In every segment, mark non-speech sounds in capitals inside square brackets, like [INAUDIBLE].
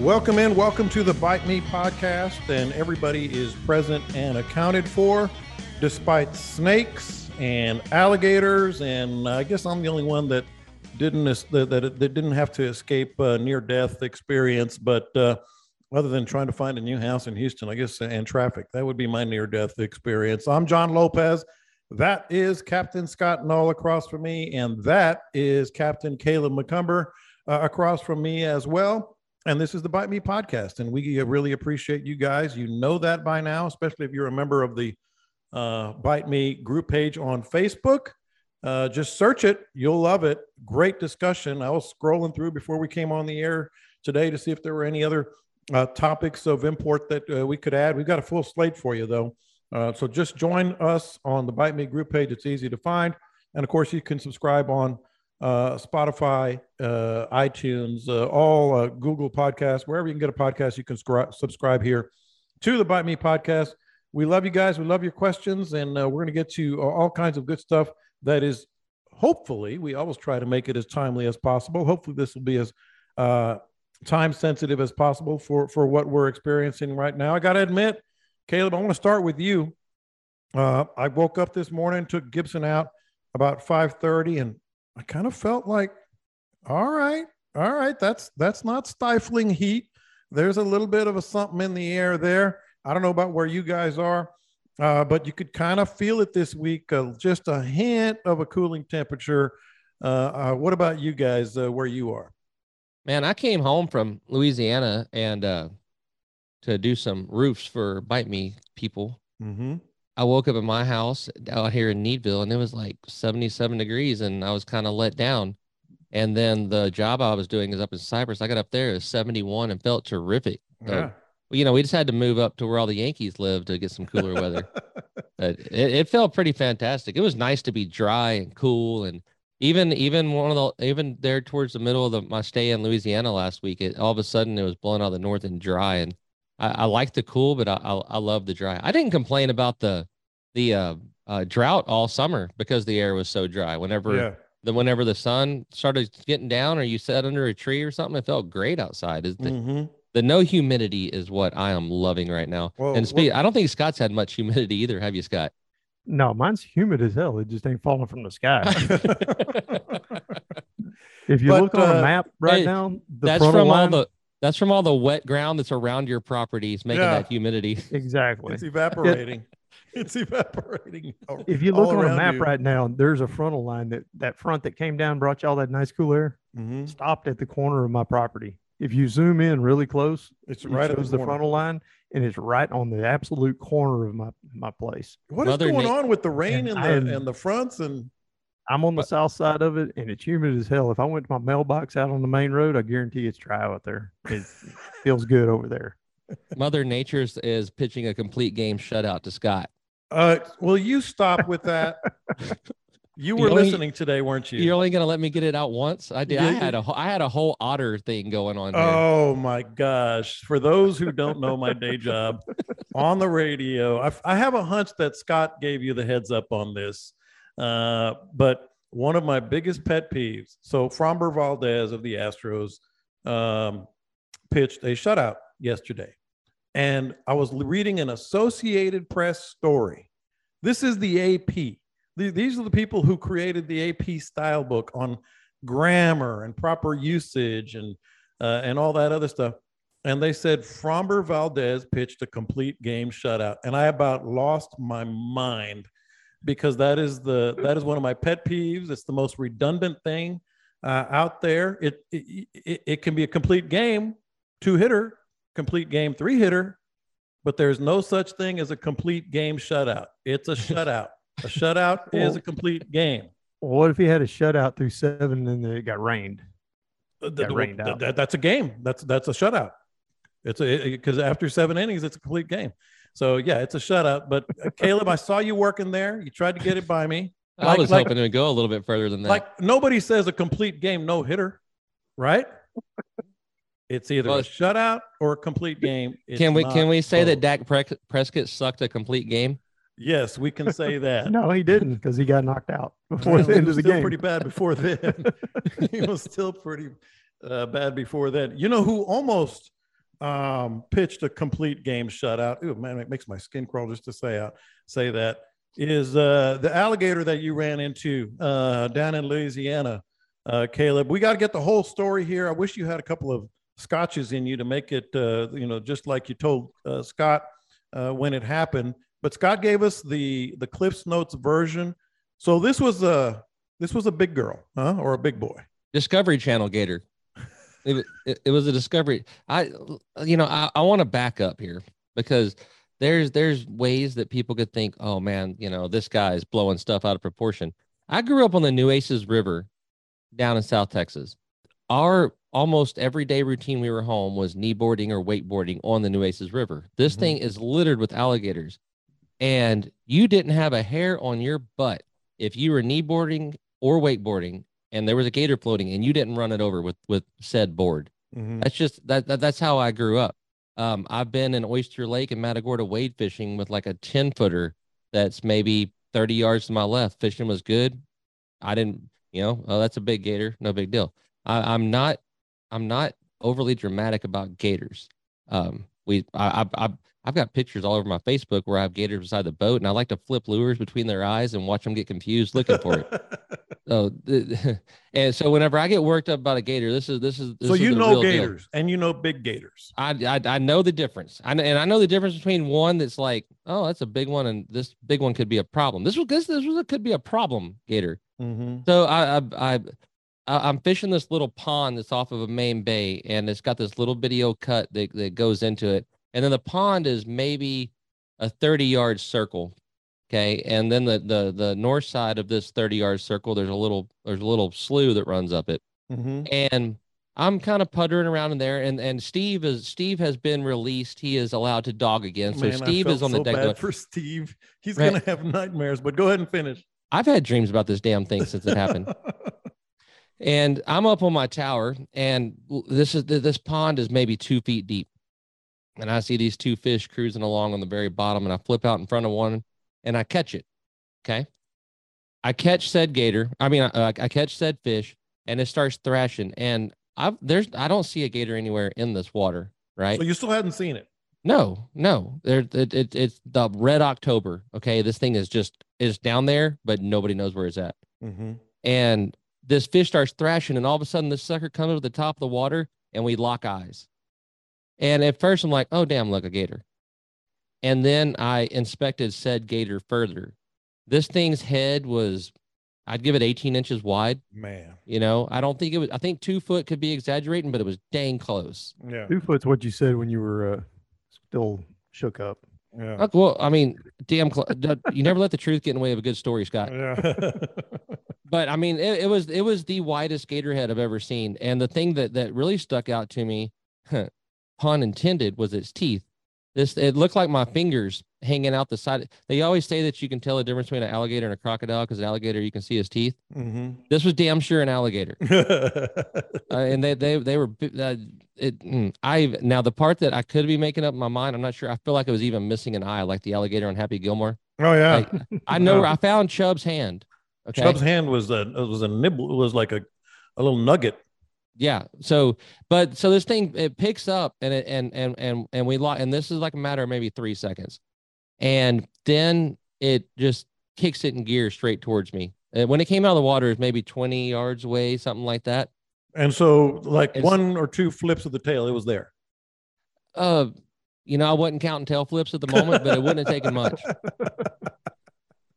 Welcome in. Welcome to the Bite Me podcast. And everybody is present and accounted for, despite snakes and alligators. And I guess I'm the only one that didn't that, that, didn't have to escape a near death experience. But uh, other than trying to find a new house in Houston, I guess, and traffic, that would be my near death experience. I'm John Lopez. That is Captain Scott Null across from me, and that is Captain Caleb McCumber uh, across from me as well. And this is the Bite Me podcast, and we really appreciate you guys. You know that by now, especially if you're a member of the uh, Bite Me group page on Facebook. Uh, just search it; you'll love it. Great discussion. I was scrolling through before we came on the air today to see if there were any other uh, topics of import that uh, we could add. We've got a full slate for you, though. Uh, so just join us on the Bite Me group page. It's easy to find. And of course, you can subscribe on Spotify, uh, iTunes, uh, all uh, Google Podcasts, wherever you can get a podcast, you can scri- subscribe here to the Bite Me podcast. We love you guys. We love your questions. And uh, we're going to get to all kinds of good stuff that is hopefully, we always try to make it as timely as possible. Hopefully, this will be as time sensitive as possible for, for what we're experiencing right now. I got to admit, Caleb, I want to start with you. Uh, I woke up this morning, took Gibson out about 5:30, and I kind of felt like, all right, all right, that's that's not stifling heat. There's a little bit of a something in the air there. I don't know about where you guys are, uh, but you could kind of feel it this week. Uh, just a hint of a cooling temperature. Uh, uh, what about you guys? Uh, where you are? Man, I came home from Louisiana and to do some roofs for Bite Me people. Mm-hmm. I woke up at my house out here in Needville and it was like 77 degrees and I was kind of let down. And then the job I was doing is up in Cypress. I got up there, was 71 and felt terrific. So, Yeah. you know, we just had to move up to where all the Yankees live to get some cooler weather. [LAUGHS] But it, it felt pretty fantastic. It was nice to be dry and cool. And even, even one of the, even there towards the middle of the, my stay in Louisiana last week, it all of a sudden it was blowing out of the north and dry. And I, I like the cool, but I, I, I love the dry. I didn't complain about the the uh, uh, drought all summer because the air was so dry. Whenever yeah. the whenever the sun started getting down, or you sat under a tree or something, it felt great outside. Is the, Mm-hmm. the no humidity is what I am loving right now. Well, and speak, what- I don't think Scott's had much humidity either. Have you, Scott? No, mine's humid as hell. It just ain't falling from the sky. [LAUGHS] if you But, look on uh, a map right hey, now, the that's frontal from all the that's from all the wet ground that's around your properties making Yeah. that humidity. exactly. It's evaporating. [LAUGHS] it's evaporating. If you look on a map you. right now, there's a frontal line that that front that came down, brought you all that nice cool air, Mhm. stopped at the corner of my property. If you zoom in really close, It's it right at shows the, the, frontal line, and it's right on the absolute corner of my my place. What is Mother going Na- on with the rain and, And the am- and the fronts and I'm on the But- south side of it, and it's humid as hell. If I went to my mailbox out on the main road, I guarantee it's dry out there. It [LAUGHS] feels good over there. Mother Nature's is pitching a complete game shutout to Scott. uh will you stop with that? [LAUGHS] you You were only- listening today, weren't you? You're only gonna let me get it out once. I did. I had you- a whole- I had a whole otter thing going on here. Oh my gosh. For those who don't know my day job on the radio, I, I have a hunch that Scott gave you the heads up on this. Uh, but one of my biggest pet peeves so, Framber Valdez of the Astros um, pitched a shutout yesterday. And I was reading an Associated Press story. This is the AP. These are the people who created the AP style book on grammar and proper usage and uh, and all that other stuff. And they said Framber Valdez pitched a complete game shutout, and I about lost my mind because that is the that is one of my pet peeves. It's the most redundant thing uh, out there. It, it it it can be a complete game, two hitter, complete game, three hitter, but there's no such thing as a complete game shutout. It's a [LAUGHS] shutout. A shutout is a complete game. What if he had a shutout through seven and then it got rained? Uh, Got th- rained th- out. th- that's a game. That's that's a shutout. It's a because after seven innings, it's a complete game. So yeah, it's a shutout. But uh, Caleb, I saw you working there. You tried to get it by me. I Like- was like- hoping to go a little bit further than that. Like nobody says a complete game no hitter, right? It's either Well, a shutout or a complete game. It's can we can we say that both. Dak Pre- Prescott sucked a complete game? Yes, we can say [LAUGHS] that. No, he didn't because he got knocked out before Well, the end of the game. pretty bad before then. [LAUGHS] [LAUGHS] he was still pretty uh, bad before then. You know who almost um, pitched a complete game shutout. Ooh, man, it makes my skin crawl just to say out say that. Is uh, the alligator that you ran into uh, down in Louisiana, uh, Caleb? We got to get the whole story here. I wish you had a couple of scotches in you to make it, uh, you know, just like you told uh, Scott uh, when it happened. But Scott gave us the the Cliff's Notes version. So this was a this was a big girl, huh, or a big boy? Discovery Channel gator. It, it, it was a discovery. I, you know, I, I want to back up here because there's there's ways that people could think, oh man, you know, this guy is blowing stuff out of proportion. I grew up on the Nueces River down in South Texas. Our almost everyday routine we were home was kneeboarding or wakeboarding on the Nueces River. This Mhm. thing is littered with alligators. And you didn't have a hair on your butt if you were kneeboarding or wakeboarding and there was a gator floating and you didn't run it over with with said board. Mhm. That's just that, that that's how I grew up. Um, I've been in Oyster Lake and Matagorda wade fishing with like a 10 footer that's maybe 30 yards to my left. Fishing was good. I didn't, you know, oh, that's a big gator, no big deal. I, I'm not, I'm not overly dramatic about gators. Um, we, I, I, I, I've got pictures all over my Facebook where I have gators beside the boat, and I like to flip lures between their eyes and watch them get confused looking for it. [LAUGHS] So, [LAUGHS] and so whenever I get worked up about a gator, this is this is this so is you know real deal. gators and you know big gators. I, I I know the difference. I and I know the difference between one that's like, oh, that's a big one, and this big one could be a problem. This was this this was could be a problem gator. Mm-hmm. So I I I I- I'm fishing this little pond that's off of a main bay, and it's got this little video cut that that goes into it, and then the pond is maybe a 30 yard circle. Okay, and then the the the north side of this 30 yard circle, there's a little there's a little slough that runs up it Mm-hmm. and I'm kind of puttering around in there, and and Steve is Steve has been released. He is allowed to dog again. So Steve is on the so deck. Bad going, for Steve. He's Right. gonna have nightmares. But go ahead and finish. I've had dreams about this damn thing since it happened, [LAUGHS] and I'm up on my tower, and this is this pond is maybe two feet deep, and I see these two fish cruising along on the very bottom, and I flip out in front of one, and I catch it. Okay, I catch said gator. I mean, I, I catch said fish, and it starts thrashing, and I've there's I don't see a gator anywhere in this water. Right. so you still hadn't seen it. No, no. There, it, it, it's the red October. Okay, this thing is just is down there, but nobody knows where it's at. Mm-hmm. And this fish starts thrashing, and all of a sudden, this sucker comes to the top of the water, and we lock eyes. And at first, I'm like, "Oh, damn, look a gator." And then I inspected said gator further. This thing's head was, I'd give it 18 inches wide. Man. You know, I don't think it was. I think two foot could be exaggerating, but it was dang close. Yeah. Two foot's what you said when you were uh, still shook up. Yeah. Well, I mean, damn, cl- you never let the truth get in the way of a good story, Scott. Yeah. [LAUGHS] But I mean, it, it was it was the widest gator head I've ever seen, and the thing that that really stuck out to me, pun intended, was its teeth. This it looked like my fingers hanging out the side. They always say that you can tell the difference between an alligator and a crocodile because an alligator you can see his teeth. mm-hmm. This was damn sure an alligator, [LAUGHS] uh, and they they they were uh, it. mm, I now the part that I could be making up in my mind. I'm not sure. I feel like it was even missing an eye, like the alligator on Happy Gilmore. oh yeah. Like, I know Yeah. I [LAUGHS] found Chubb's hand. Okay. Chubb's hand was a it was a nibble. It was like a a little nugget. Yeah. So, but so this thing it picks up and it and and and and we lock and this is like a matter of maybe three seconds, and then it just kicks it in gear straight towards me. And when it came out of the water, it's maybe twenty yards away, something like that. And so, like It's- one or two flips of the tail, it was there. Uh, you know, I wasn't counting tail flips at the moment, but it wouldn't have taken much. [LAUGHS]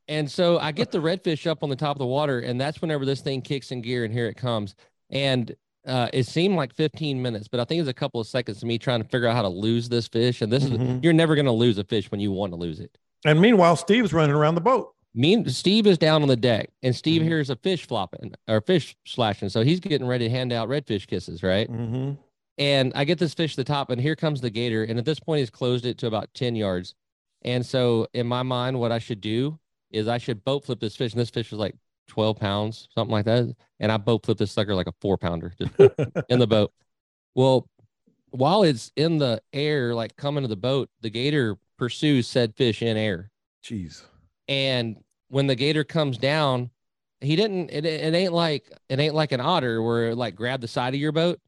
And so I get the redfish up on the top of the water, and that's whenever this thing kicks in gear, and here it comes. And uh, it seemed like 15 minutes, but I think it's a couple of seconds to me trying to figure out how to lose this fish. And this is Mhm. you're never going to lose a fish when you want to lose it. And meanwhile, Steve's running around the boat. Mean Steve is down on the deck, and Steve Mhm. hears a fish flopping or fish slashing, so he's getting ready to hand out redfish kisses, right? Mm-hmm. And I get this fish to the top, and here comes the gator. And at this point, he's closed it to about 10 yards. And so, in my mind, what I should do is I should boat flip this fish. And this fish was like 12 pounds, something like that. And I boat flip this sucker like a four pounder just [LAUGHS] in the boat. Well, while it's in the air, like coming to the boat, the gator pursues said fish in air. Jeez. And when the gator comes down, he didn't. It, it ain't like it ain't like an otter where it like grab the side of your boat,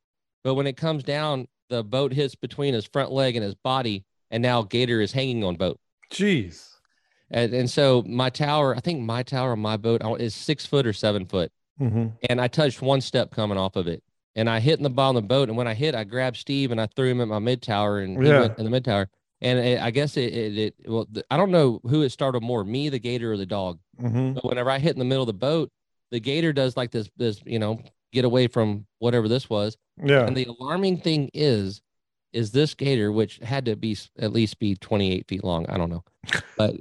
but when it comes down, the boat hits between his front leg and his body, and now Gator is hanging on boat. Jeez. And, and so my tower, I think my tower on my boat is six foot or seven foot, Mm-hmm. and I touched one step coming off of it, and I hit in the bottom of the boat, and when I hit, I grabbed Steve and I threw him at my mid tower, and he Yeah. went in the mid tower. And it, I guess it, it, it well, th- I don't know who it started more, me, the gator, or the dog. Mm-hmm. But whenever I hit in the middle of the boat, the gator does like this, this, you know, get away from whatever this was. Yeah. And the alarming thing is, is this gator, which had to be at least be 28 feet long. I don't know. [LAUGHS] But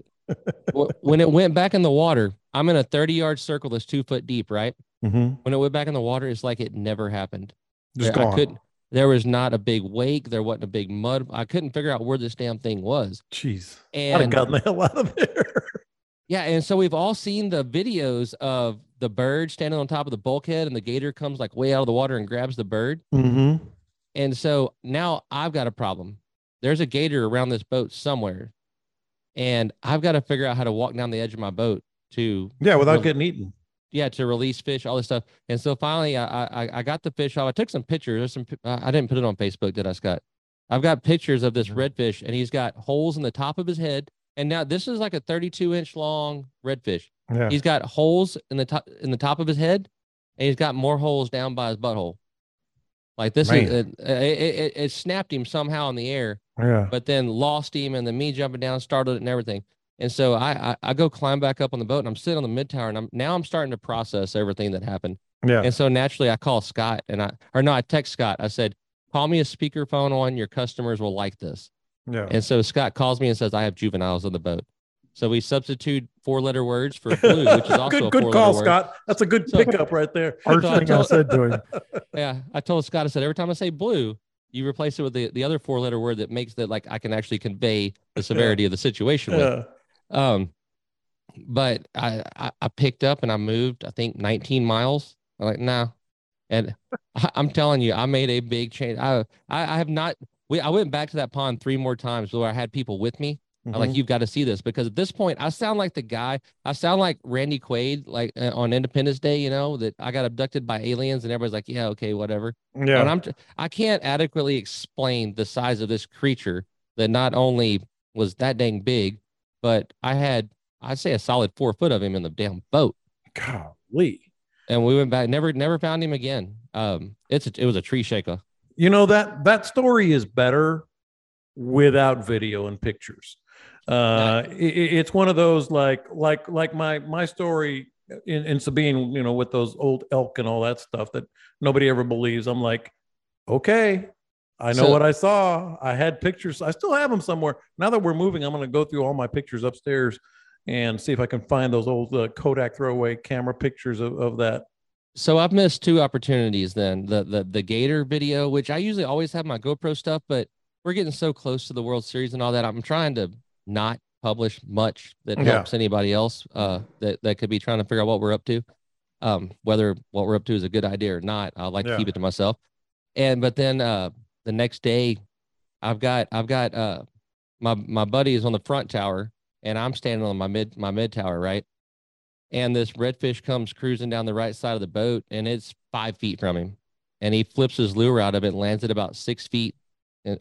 when it went back in the water, I'm in a 30 yard circle that's two foot deep, right? mm-hmm. When it went back in the water, it's like it never happened. Just There- I couldn't, there was not a big wake. There wasn't a big mud. I couldn't figure out where this damn thing was. Jeez. I'd have And gotten the hell out of there. Yeah, and so we've all seen the videos of the bird standing on top of the bulkhead, and the gator comes like way out of the water and grabs the bird. Mm-hmm. And so now I've got a problem. There's a gator around this boat somewhere, and I've got to figure out how to walk down the edge of my boat to Yeah, without Well- getting eaten. yeah to release fish, all this stuff. And so finally, I I, I got the fish off. I took some pictures. There's some I I didn't put it on Facebook, did I, Scott? I've got pictures of this Mhm. redfish, and he's got holes in the top of his head. And now this is like a 32 inch long redfish. Yeah. He's got holes in the top in the top of his head, and he's got more holes down by his butthole. Like this is Man. it, it, it, it snapped him somehow in the air, yeah. but then lost him, and then me jumping down started it and everything. And so I, I I go climb back up on the boat, and I'm sitting on the mid tower, and I'm now I'm starting to process everything that happened. Yeah. And so naturally, I call Scott, and I or no, I text Scott. I said, "Call me a speakerphone on. Your customers will like this." Yeah. And so Scott calls me and says, "I have juveniles on the boat." So we substitute four letter words for blue, [LAUGHS] which is also good, a good four call, letter word. Scott. That's a good So- pickup right there. First So I thing I told- said to him, [LAUGHS] Yeah, I told Scott, I said every time I say blue, you replace it with the, the other four letter word that makes that like I can actually convey the severity of the situation with. Yeah. Um, but I, I I picked up and I moved. I think 19 miles. I'm like, no, and I, [LAUGHS] I'm telling you, I made a big change. I I, I have not. We I went back to that pond three more times where I had people with me. I'm like, you've got to see this because at this point, I sound like the guy. I sound like Randy Quaid, like uh, on Independence Day. You know that I got abducted by aliens, and everybody's like, yeah, okay, whatever. yeah. When I'm, t- I can't adequately explain the size of this creature that not only was that dang big, but I had, I'd say, a solid four foot of him in the damn boat. Golly. And we went back, never, never found him again. Um, it's a, it was a tree shaker. You know that that story is better without video and pictures. Uh, i- i- it's one of those like like like my my story in, in Sabine, you know, with those old elk and all that stuff that nobody ever believes. I'm like, okay, I know So- what I saw. I had pictures. I still have them somewhere. Now that we're moving, I'm going to go through all my pictures upstairs and see if I can find those old uh, Kodak throwaway camera pictures of, of that. So I've missed two opportunities then. The the the Gator video, which I usually always have my GoPro stuff, but we're getting so close to the World Series and all that. I'm trying to not publish much that Yeah. helps anybody else uh that, that could be trying to figure out what we're up to. Um, whether what we're up to is a good idea or not. I like Yeah. to keep it to myself. And but then uh the next day I've got I've got uh my my buddy is on the front tower and I'm standing on my mid my mid tower, right? and this redfish comes cruising down the right side of the boat and it's five feet from him and he flips his lure out of it and lands it about six feet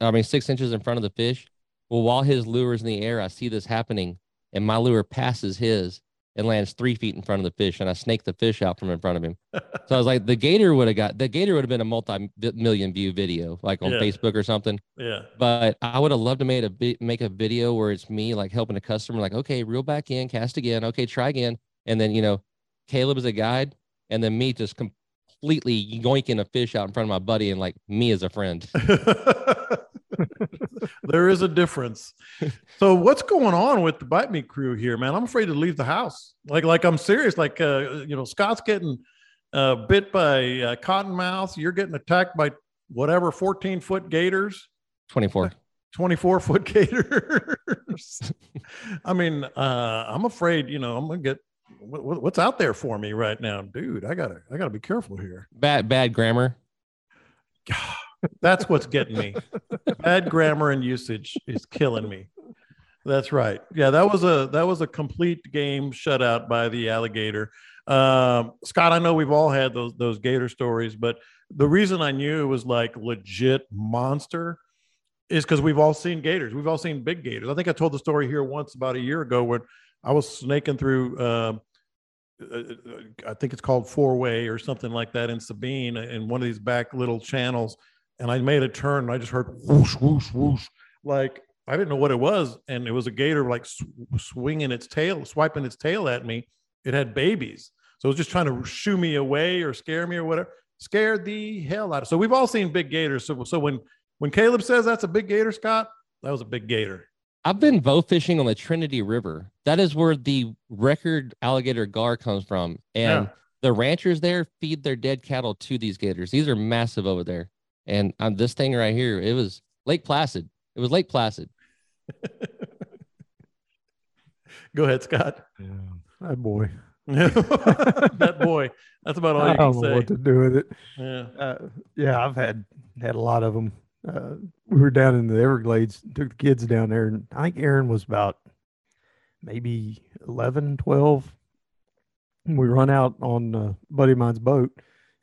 i mean six inches in front of the fish well while his lure is in the air i see this happening and my lure passes his and lands three feet in front of the fish and i snake the fish out from in front of him [LAUGHS] so i was like the gator would have got the gator would have been a multi-million view video like on Yeah. facebook or something Yeah. but I would have loved to made a make a video where it's me like helping a customer, like, okay, reel back in, cast again, okay, try again, and then you know, Caleb as a guide, and then me just completely yoinking a fish out in front of my buddy, and like me as a friend. [LAUGHS] there is a difference. So what's going on with the bite me crew here, man? I'm afraid to leave the house. Like, like I'm serious. Like, uh, you know, Scott's getting uh, bit by uh, cottonmouths. You're getting attacked by whatever 14 foot gators, Twenty four. 24 [LAUGHS] foot gators. [LAUGHS] I mean, uh, I'm afraid. You know, I'm gonna get. What, what- what's out there for me right now, dude? I gotta, I gotta be careful here. Bad bad grammar. That's what's getting me. Bad grammar and usage is killing me. That's right. Yeah, that was a that was a complete game shutout by the alligator. Um, Scott, I know we've all had those those gator stories, but the reason I knew it was like legit monster is because we've all seen gators. We've all seen big gators. I think I told the story here once about a year ago when I was snaking through. Um, uh, I think it's called Four Way or something like that in Sabine, in one of these back little channels, and I made a turn and I just heard whoosh whoosh whoosh, like I didn't know what it was, and it was a gator like sw- swinging its tail, swiping its tail at me. It had babies, so it was just trying to shoo me away or scare me or whatever. Scared the hell out of. So we've all seen big gators. So so when when Caleb says that's a big gator, Scott, that was a big gator. I've been bow fishing on the Trinity River. That is where the record alligator gar comes from. And Yeah. the ranchers there feed their dead cattle to these gators. These are massive over there. And on this thing right here, it was Lake Placid. It was Lake Placid. [LAUGHS] Go ahead, Scott. Yeah. That boy. [LAUGHS] that boy. That's about all I you don't can know say. what to do with it. Yeah. Uh, yeah, I've had had a lot of them. Uh, we were down in the Everglades, took the kids down there, and I think Erin was about maybe 11, 12. We run out on uh, a buddy of mine's boat.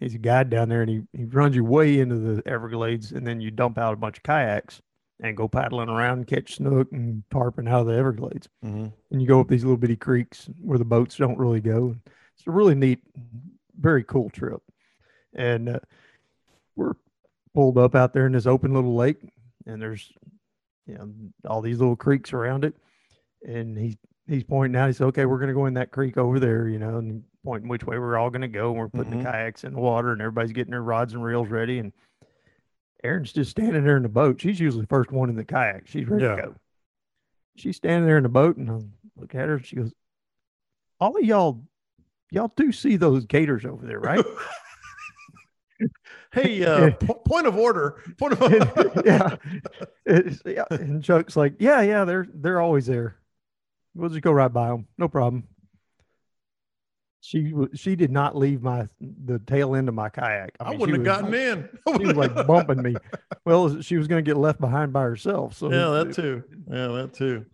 He's a guide down there, and he, he runs you way into the Everglades, and then you dump out a bunch of kayaks and go paddling around and catch snook and tarpon out of the Everglades. Mhm. And you go up these little bitty creeks where the boats don't really go. It's a really neat, very cool trip. And uh, we're pulled up out there in this open little lake, and there's you know all these little creeks around it. And he's he's pointing out. He said, "Okay, we're going to go in that creek over there," you know, and pointing which way we're all going to go. And we're putting Mhm. the kayaks in the water, and everybody's getting their rods and reels ready. And Erin's just standing there in the boat. She's usually the first one in the kayak. She's ready Yeah. to go. She's standing there in the boat, and I look at her. She goes, "All of y'all, y'all do see those gators over there, right?" [LAUGHS] hey, uh, [LAUGHS] po- point of order. Point of [LAUGHS] yeah. Yeah. And Chuck's like, yeah, yeah, they're they're always there. We'll just go right by them, no problem. She she did not leave my the tail end of my kayak. I, mean, wouldn't have gotten in. [LAUGHS] She was like [LAUGHS] bumping me. Well, she was going to get left behind by herself. So yeah, that too. Yeah, that too.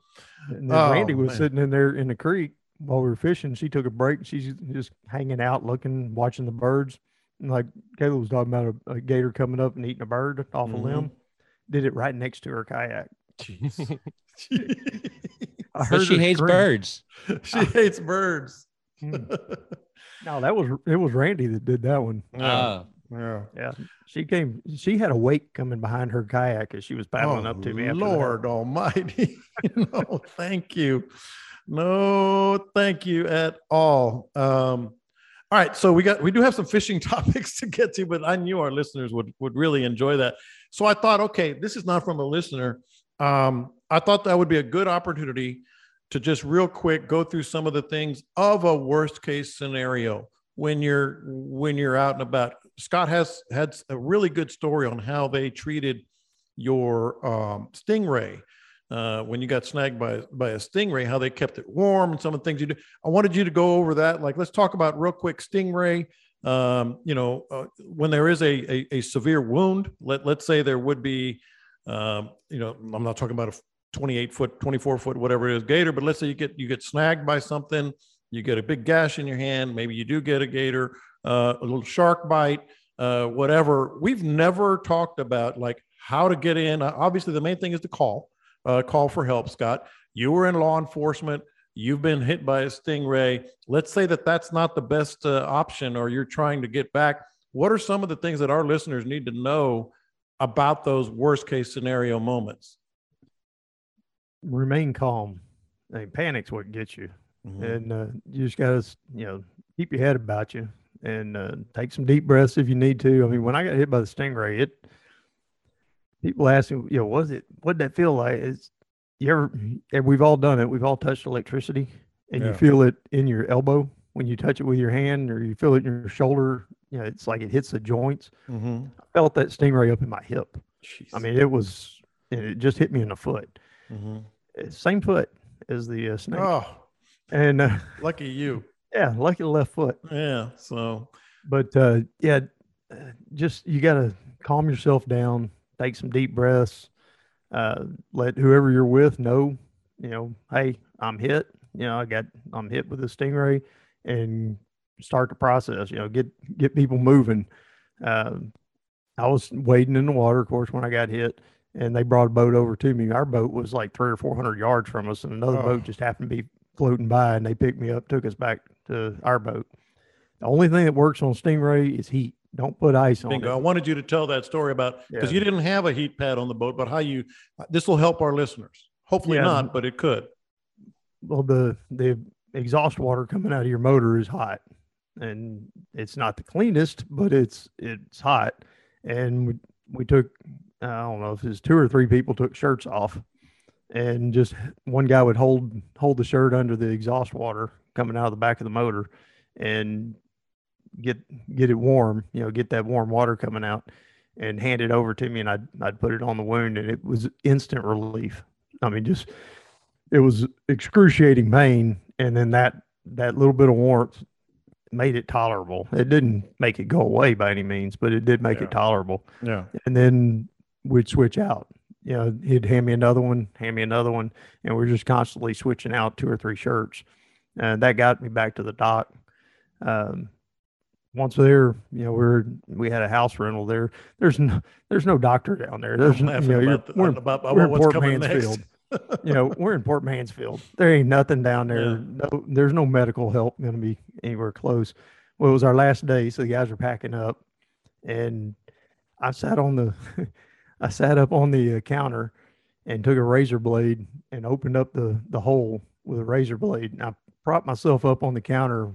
And then Randy Oh, was man. sitting in there in the creek while we were fishing. She took a break. She's just hanging out, looking, watching the birds. And like Caleb was talking about a, a gator coming up and eating a bird off Mhm. a limb. Did it right next to her kayak. Jeez. [LAUGHS] [LAUGHS] I But she hates scream. birds. [LAUGHS] she hates birds. Hmm. No, that was it. Was Randy that did that one? yeah. Uh, yeah. Yeah, she came. She had a wake coming behind her kayak as she was paddling Oh, up to me. after that. Lord Almighty. no, thank you. No, thank you at all. Um, all right, so we got we do have some fishing topics to get to, but I knew our listeners would would really enjoy that. So I thought, okay, this is not from a listener. Um, I thought that would be a good opportunity to just real quick go through some of the things of a worst case scenario when you're when you're out and about. Scott has had a really good story on how they treated your um, stingray uh, when you got snagged by by a stingray, how they kept it warm and some of the things you do. I wanted you to go over that. Like, let's talk about real quick stingray. Um, you know, uh, when there is a, a a severe wound, let let's say there would be, um, you know, I'm not talking about a 28 foot, 24 foot, whatever it is, gator, but let's say you get you get snagged by something, you get a big gash in your hand, maybe you do get a gator, uh, a little shark bite, uh, whatever. We've never talked about like how to get in. Uh, Obviously, the main thing is to call, uh, call for help. Scott, you were in law enforcement. You've been hit by a stingray. Let's say that that's not the best uh, option, or you're trying to get back. What are some of the things that our listeners need to know about those worst case scenario moments? Remain calm. I mean, panic's what gets you, Mhm. and uh, you just gotta, you know, keep your head about you and uh, take some deep breaths if you need to. I mean, when I got hit by the stingray, it people ask me, you know, was it? What did that feel like? It's you ever? And we've all done it. We've all touched electricity, and Yeah. you feel it in your elbow when you touch it with your hand, or you feel it in your shoulder. You know, it's like it hits the joints. Mhm. I felt that stingray up in my hip. Jeez. I mean, it was, and it just hit me in the foot. Mhm. Uh, Same foot as the uh, snake. oh, And uh, lucky you. [LAUGHS] yeah, lucky left foot. Yeah. So, But uh, yeah, uh, just you got to calm yourself down, take some deep breaths, uh, let whoever you're with know, you know, hey, I'm hit. You know, I got, I'm hit with a stingray, and start the process. You know, get get people moving. Uh, I was wading in the water, of course, when I got hit, and they brought a boat over to me. Our boat was like three or four hundred yards from us, and another Oh. boat just happened to be floating by, and they picked me up, took us back to our boat. The only thing that works on Stingray is heat. Don't put ice on Bingo. I wanted you to tell that story about because Yeah. you didn't have a heat pad on the boat, but how you this will help our listeners. Hopefully Yeah. not, but it could. Well, the the exhaust water coming out of your motor is hot, and it's not the cleanest, but it's it's hot. And we we took I don't know if it was two or three people took shirts off, and just one guy would hold hold the shirt under the exhaust water coming out of the back of the motor, and get get it warm. You know, get that warm water coming out, and hand it over to me, and I'd I'd put it on the wound, and it was instant relief. I mean, just it was excruciating pain, and then that that little bit of warmth made it tolerable. It didn't make it go away by any means, but it did make Yeah. it tolerable. Yeah. And then we'd switch out. You know, he'd hand me another one, hand me another one, and we're just constantly switching out two or three shirts. And that got me back to the dock. Um, once there, you know, we're we had a house rental there. There's no there's no doctor down there. There's I'm you laughing know, you're- about, the, we're, about, about we're in what's coming next. [LAUGHS] You know, we're in Port Mansfield. There ain't nothing down there. Yeah. No, there's no medical help going to be anywhere close. Well, it was our last day, so the guys were packing up, and I sat on the, [LAUGHS] I sat up on the uh, counter, and took a razor blade and opened up the the hole with a razor blade. And I propped myself up on the counter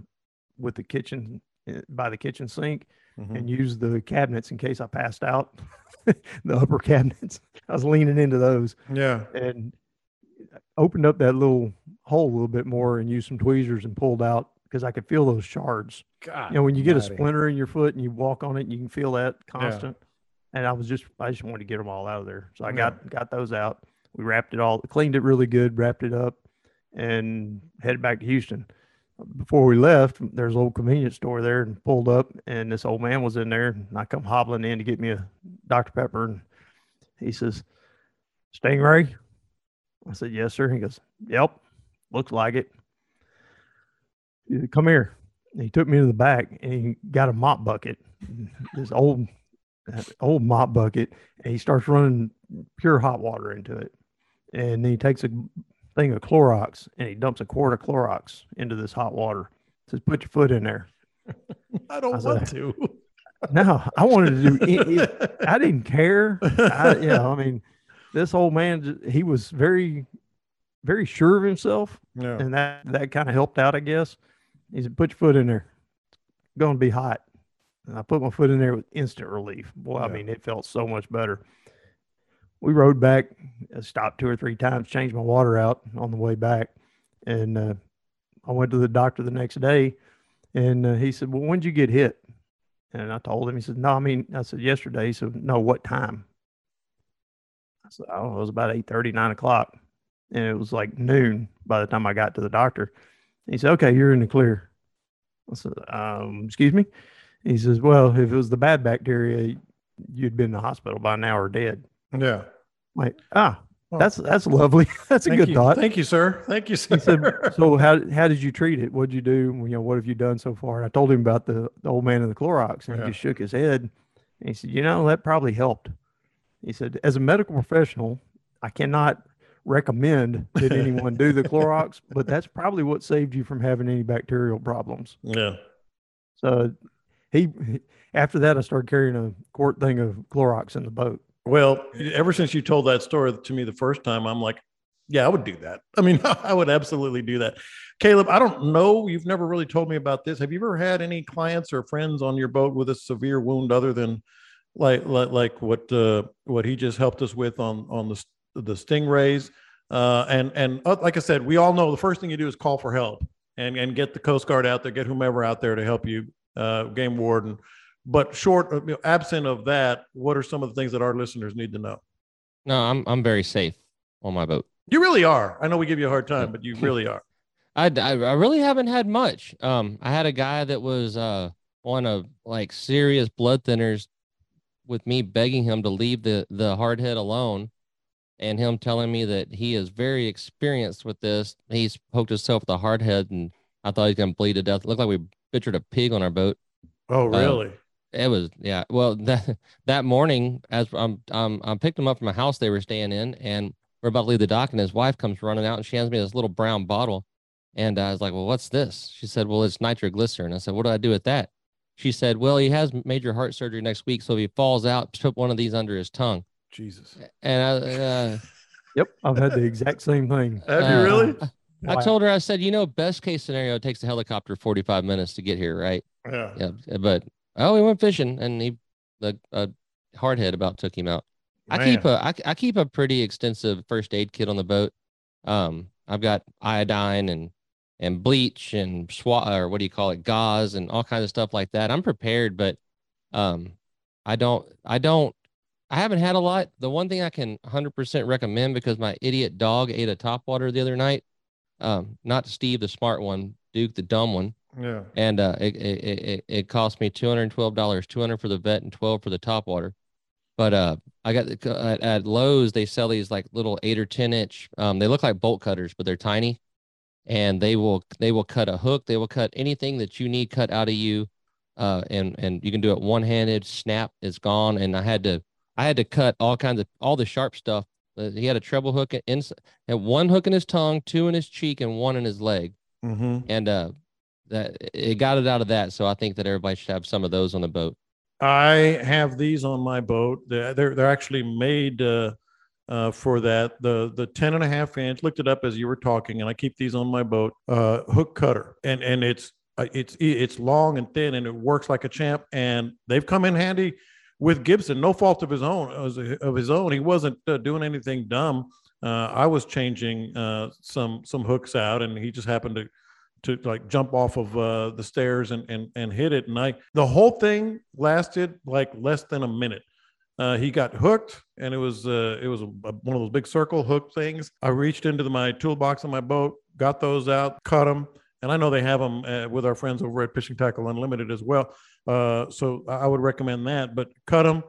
with the kitchen uh, by the kitchen sink Mhm. and used the cabinets in case I passed out. [LAUGHS] the upper cabinets. I was leaning into those Yeah. and opened up that little hole a little bit more and used some tweezers and pulled out because I could feel those shards. God. You know, when you get a splinter in your foot and you walk on it, and you can feel that constant. And I was just, I just wanted to get them all out of there. So I Yeah. got got those out. We wrapped it all, cleaned it really good, wrapped it up, and headed back to Houston. Before we left, there's a little convenience store there and pulled up, and this old man was in there. And I come hobbling in to get me a Dr. Pepper, and he says, Stingray? I said, Yes, sir. He goes, Yep, looks like it. He said, Come here. And he took me to the back and he got a mop bucket, this old old mop bucket, and he starts running pure hot water into it. And then he takes a thing of Clorox and he dumps a quart of Clorox into this hot water. Says, Put your foot in there. [LAUGHS] I don't I want to. No, I wanted to do it. [LAUGHS] I didn't care. I, you know, I mean, this old man, he was very, very sure of himself, yeah. and that that kind of helped out, I guess. He said, "Put your foot in there. It's going to be hot." And I put my foot in there with instant relief. Boy, I mean, it felt so much better. We rode back, I stopped two or three times, changed my water out on the way back, and uh, I went to the doctor the next day, and uh, he said, "Well, when did you get hit?" And I told him, he said, No, I mean, I said, yesterday. He said, No, what time? I said, Oh, it was about 8 9 o'clock. And it was like noon by the time I got to the doctor. He said, Okay, you're in the clear. I said, um, excuse me? He says, Well, if it was the bad bacteria, you'd been in the hospital by now or dead. Yeah. Like, ah, Well, that's that's lovely. [LAUGHS] that's a good you. thought. Thank you, sir. Thank you, sir. He said, "So how how did you treat it? What'd you do? You know, what have you done so far?" And I told him about the, the old man and the Clorox, and Yeah. he just shook his head. And he said, "You know, that probably helped." He said, "As a medical professional, I cannot recommend that anyone do the [LAUGHS] Clorox, but that's probably what saved you from having any bacterial problems." yeah. So he after that, I started carrying a quart thing of Clorox in the boat. Well, ever since you told that story to me the first time, I'm like, yeah, I would do that. [LAUGHS] I mean, [LAUGHS] I would absolutely do that. Caleb, I don't know. You've never really told me about this. Have you ever had any clients or friends on your boat with a severe wound other than like like, like what uh, what he just helped us with on on the the stingrays? Uh, and and uh, like I said, we all know the first thing you do is call for help and and get the Coast Guard out there, get whomever out there to help you, uh, game warden. But short, of, you know, absent of that, what are some of the things that our listeners need to know? No, I'm I'm very safe on my boat. You really are. I know we give you a hard time, but you really are. [LAUGHS] I, I I really haven't had much. Um, I had a guy that was uh on a like serious blood thinners with me begging him to leave the the hard head alone, and him telling me that he is very experienced with this. He's poked himself with a hard head, and I thought he was gonna bleed to death. It looked like we pictured a pig on our boat. Oh, really? It was yeah. Well, [LAUGHS] that that morning, as I'm um I picked them up from a house they were staying in, and we're about to leave the dock, and his wife comes running out, and she hands me this little brown bottle, and I was like, "Well, what's this?" She said, "Well, it's nitroglycerin." I said, "What do I do with that?" She said, "Well, he has major heart surgery next week, so if he falls out, put one of these under his tongue." Jesus. And I, uh, Yep, I've had the exact same thing. Have you uh, really? I Wow. told her, I said, you know, best case scenario, it takes a helicopter 45 minutes to get here, right? Yeah. Yeah. But oh, we went fishing and he, the uh, hardhead about took him out. I keep Man. a, I, I keep a pretty extensive first aid kit on the boat. Um, I've got iodine and, and bleach and swat, or what do you call it? Gauze and all kinds of stuff like that. I'm prepared, but, um, I don't, I don't, I haven't had a lot. The one thing I can 100% recommend because my idiot dog ate a topwater the other night. Um, not Steve, the smart one, Duke, the dumb one Yeah. and uh, it, it it it- cost me two hundred and twelve dollars, two hundred for the vet and twelve for the top water. But uh, I got the, at, at Lowe's they sell these like little eight or ten inch. Um, they look like bolt cutters, but they're tiny, and they will they will cut a hook. They will cut anything that you need cut out of you, uh, and and you can do it one handed. Snap, it's gone. And I had to I had to cut all kinds of all the sharp stuff. Uh, he had a treble hook in, had one hook in his tongue, two in his cheek, and one in his leg Mm-hmm. and uh that it got it out of that so i think that everybody should have some of those on the boat I have these on my boat. They're they're, they're actually made uh, uh, for that. The the 10 and a half inch. Looked it up as you were talking, and I keep these on my boat. Uh, hook cutter, and and it's uh, it's it's long and thin, and it works like a champ. And they've come in handy with Gibson. No fault of his own of his own. He wasn't uh, doing anything dumb. Uh, I was changing uh, some some hooks out, and he just happened to to like jump off of uh, the stairs and, and and hit it. And I the whole thing lasted like less than a minute. Uh, he got hooked, and it was uh, it was a, one of those big circle hook things. I reached into the, my toolbox on my boat, got those out, cut them, and I know they have them uh, with our friends over at Fishing Tackle Unlimited as well. Uh, so I would recommend that. But cut them,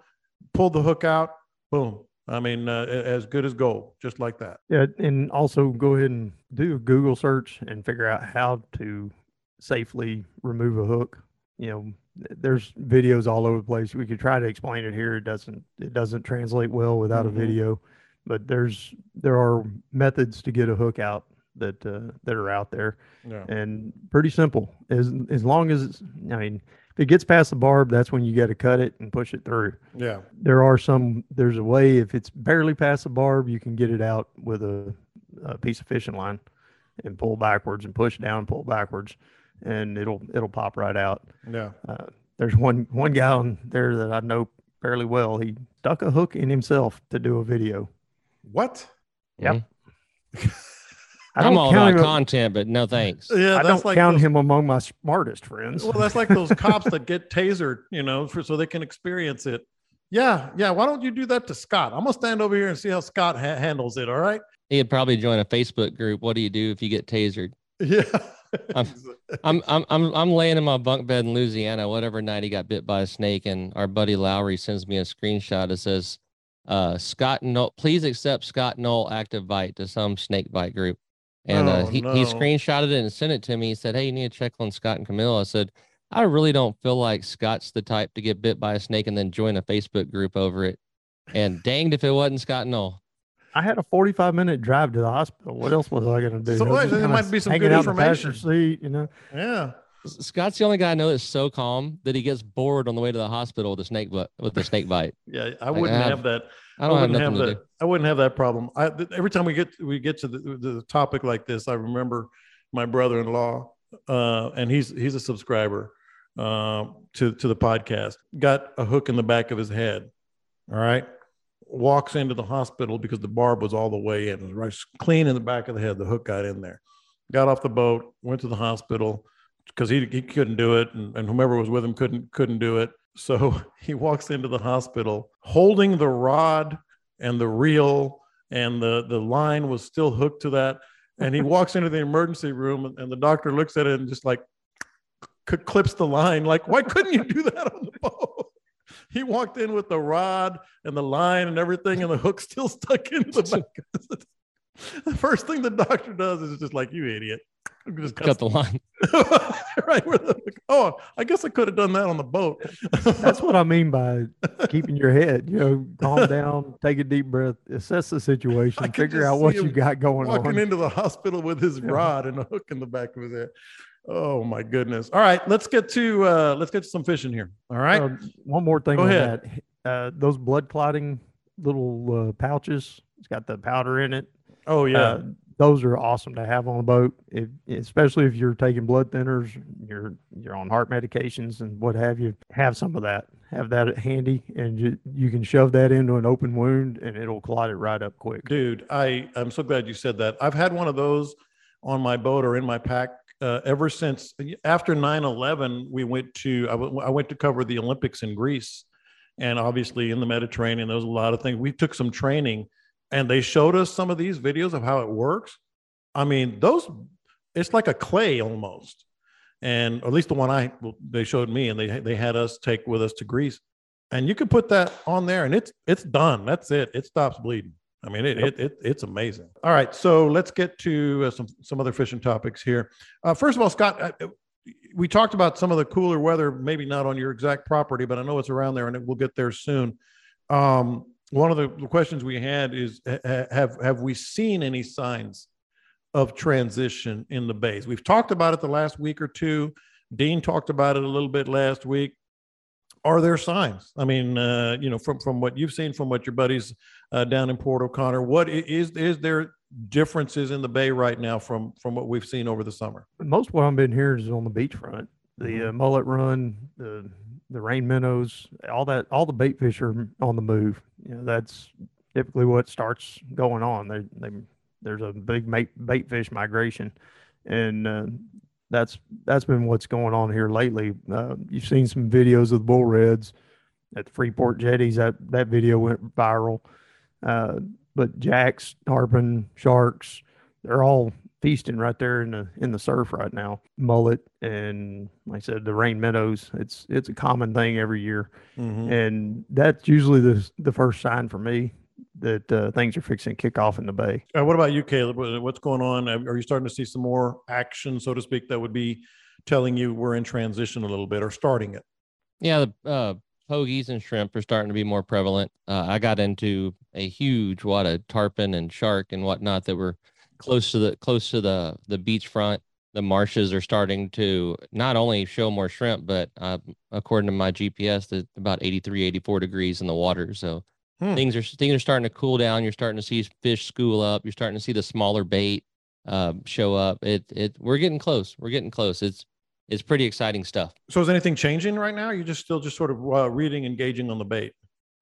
pull the hook out, boom. I mean, uh, as good as gold, just like that. Yeah, and also go ahead and do a Google search and figure out how to safely remove a hook. You know, there's videos all over the place. We could try to explain it here. It doesn't it doesn't translate well without Mhm. a video, but there's there are methods to get a hook out that uh, that are out there Yeah. and pretty simple. As as long as it's, I mean, if it gets past the barb, that's when you got to cut it and push it through Yeah. there are some there's a way if it's barely past the barb you can get it out with a, a piece of fishing line and pull backwards and push down pull backwards and it'll it'll pop right out Yeah. uh, there's one one guy on there that i know fairly well he stuck a hook in himself to do a video What? Yep. [LAUGHS] I i'm all about content but no thanks Yeah, i don't like count those- him among my smartest friends Well, that's like those cops that get [LAUGHS] tasered, you know, for so they can experience it. Yeah, yeah. Why don't you do that to Scott? I'm gonna stand over here and see how Scott ha- handles it. All right. he'd probably join a facebook group what do you do if you get tasered [LAUGHS] Yeah. I'm- [LAUGHS] I'm I'm I'm I'm laying in my bunk bed in Louisiana. Whatever night he got bit by a snake, and our buddy Lowry sends me a screenshot that says, uh, "Scott Null, please accept Scott Null active bite to some snake bite group." And uh, Oh, he he no. screenshotted it and sent it to me. He said, "Hey, you need to check on Scott and Camille." I said, "I really don't feel like Scott's the type to get bit by a snake and then join a Facebook group over it." And danged if it wasn't Scott Null. I had a 45 minute drive to the hospital. What else was I going to do? So I was there might be some hanging good out in the passenger information. Seat, you know, yeah. Scott's the only guy I know that's so calm that he gets bored on the way to the hospital with a snake bite with the snake bite. [LAUGHS] Yeah. I Like, wouldn't I have that. I don't have wouldn't nothing to that. do. I wouldn't have that problem. I th- every time we get we get to the, the topic like this, I remember my brother-in-law, uh, and he's he's a subscriber uh, to to the podcast. Got a hook in the back of his head. All right, walks into the hospital because the barb was all the way in. It was right clean in the back of the head. The hook got in there. Got off the boat, went to the hospital because he he couldn't do it, and, and whomever was with him couldn't couldn't do it. [LAUGHS] So he walks into the hospital holding the rod and the reel, and the the line was still hooked to that. And he walks into the emergency room, and, the doctor looks at it and just like clips the line. Like, why couldn't you do that on the boat? He walked in with the rod and the line and everything, and the hook still stuck in the back. [LAUGHS] the first thing the doctor does is just like, "You idiot." Just cut the line. [LAUGHS] right. where the- oh, I guess I could have done that on the boat. That's what I mean by [LAUGHS] keeping your head. You know, calm down, take a deep breath, assess the situation, figure out what you got going walking on. Walking into the hospital with his Yeah. rod and a hook in the back of his head. Oh my goodness. All right, let's get to uh let's get to some fishing here. All right. Um, one more thing Go on ahead. that. Uh, those blood clotting little uh, pouches. It's got the powder in it. oh yeah. Uh, those are awesome to have on a boat, if, especially if you're taking blood thinners, you're you're on heart medications and what have you. Have some of that. Have that handy, and you, you can shove that into an open wound, and it'll clot it right up quick. Dude, I I'm so glad you said that. I've had one of those on my boat or in my pack uh, ever since after 9/11. We went to I, w- I went to cover the Olympics in Greece, and obviously in the Mediterranean, there was a lot of things. We took some training, and they showed us some of these videos of how it works. I mean, those it's like a clay almost, and at least the one I they showed me, and they they had us take with us to Greece, and you can put that on there, and it's it's done. That's it. It stops bleeding. I mean, it, Yep. it, it it's amazing. All right, so let's get to uh, some some other fishing topics here. Uh, first of all, Scott, uh, uh, we talked about some of the cooler weather, maybe not on your exact property, but I know it's around there, and we'll get there soon. Um, one of the questions we had is: ha- Have have we seen any signs of transition in the bays? We've talked about it the last week or two. Dean talked about it a little bit last week. Are there signs? I mean, uh, you know, from from what you've seen, from what your buddies uh, down in Port O'Connor, what is is there differences in the bay right now from from what we've seen over the summer? Most of what I've been hearing is on the beachfront. The Mhm. uh, mullet run, the the rain minnows, all that, all the bait fish are on the move. You know, that's typically what starts going on. They, they, there's a big bait, bait fish migration, and uh, that's that's been what's going on here lately. Uh, you've seen some videos of the bull reds at the Freeport jetties. That that video went viral. Uh, but jacks, tarpon, sharks, they're all feasting right there in the in the surf right now. Mullet and like I said, the rain minnows. It's it's a common thing every year, Mhm. and that's usually the the first sign for me that uh, things are fixing to kick off in the bay. Uh, what about you, Caleb? What's going on? Are you starting to see some more action, so to speak, that would be telling you we're in transition a little bit or starting it? Yeah, the uh, pogies and shrimp are starting to be more prevalent. Uh, I got into a huge wad of tarpon and shark and whatnot that were close to the close to the the beachfront. The marshes are starting to not only show more shrimp, but uh, according to my GPS, it's about 83, 84 degrees in the water. So Hmm. things are things are starting to cool down. You're starting to see fish school up. You're starting to see the smaller bait uh, show up. It it we're getting close. We're getting close. It's it's pretty exciting stuff. So is anything changing right now? You're just still just sort of uh, reading, engaging on the bait.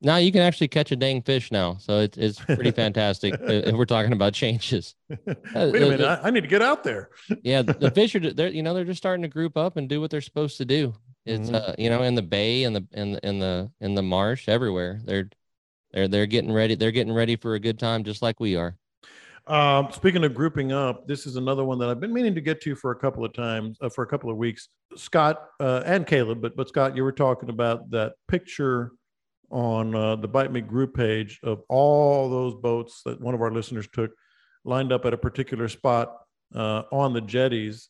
Now you can actually catch a dang fish now, so it's it's pretty [LAUGHS] fantastic. uh, if we're talking about changes, [LAUGHS] Wait a minute, I, I need to get out there. [LAUGHS] yeah, the, fish are they're you know they're just starting to group up and do what they're supposed to do. It's Mhm. uh you know in the bay and the in the in the in the marsh everywhere they're they're they're getting ready they're getting ready for a good time just like we are. Um, speaking of grouping up, this is another one that I've been meaning to get to for a couple of times, uh, for a couple of weeks. Scott uh, and Caleb, but but Scott, you were talking about that picture on uh, the Bite Me group page of all those boats that one of our listeners took lined up at a particular spot uh, on the jetties,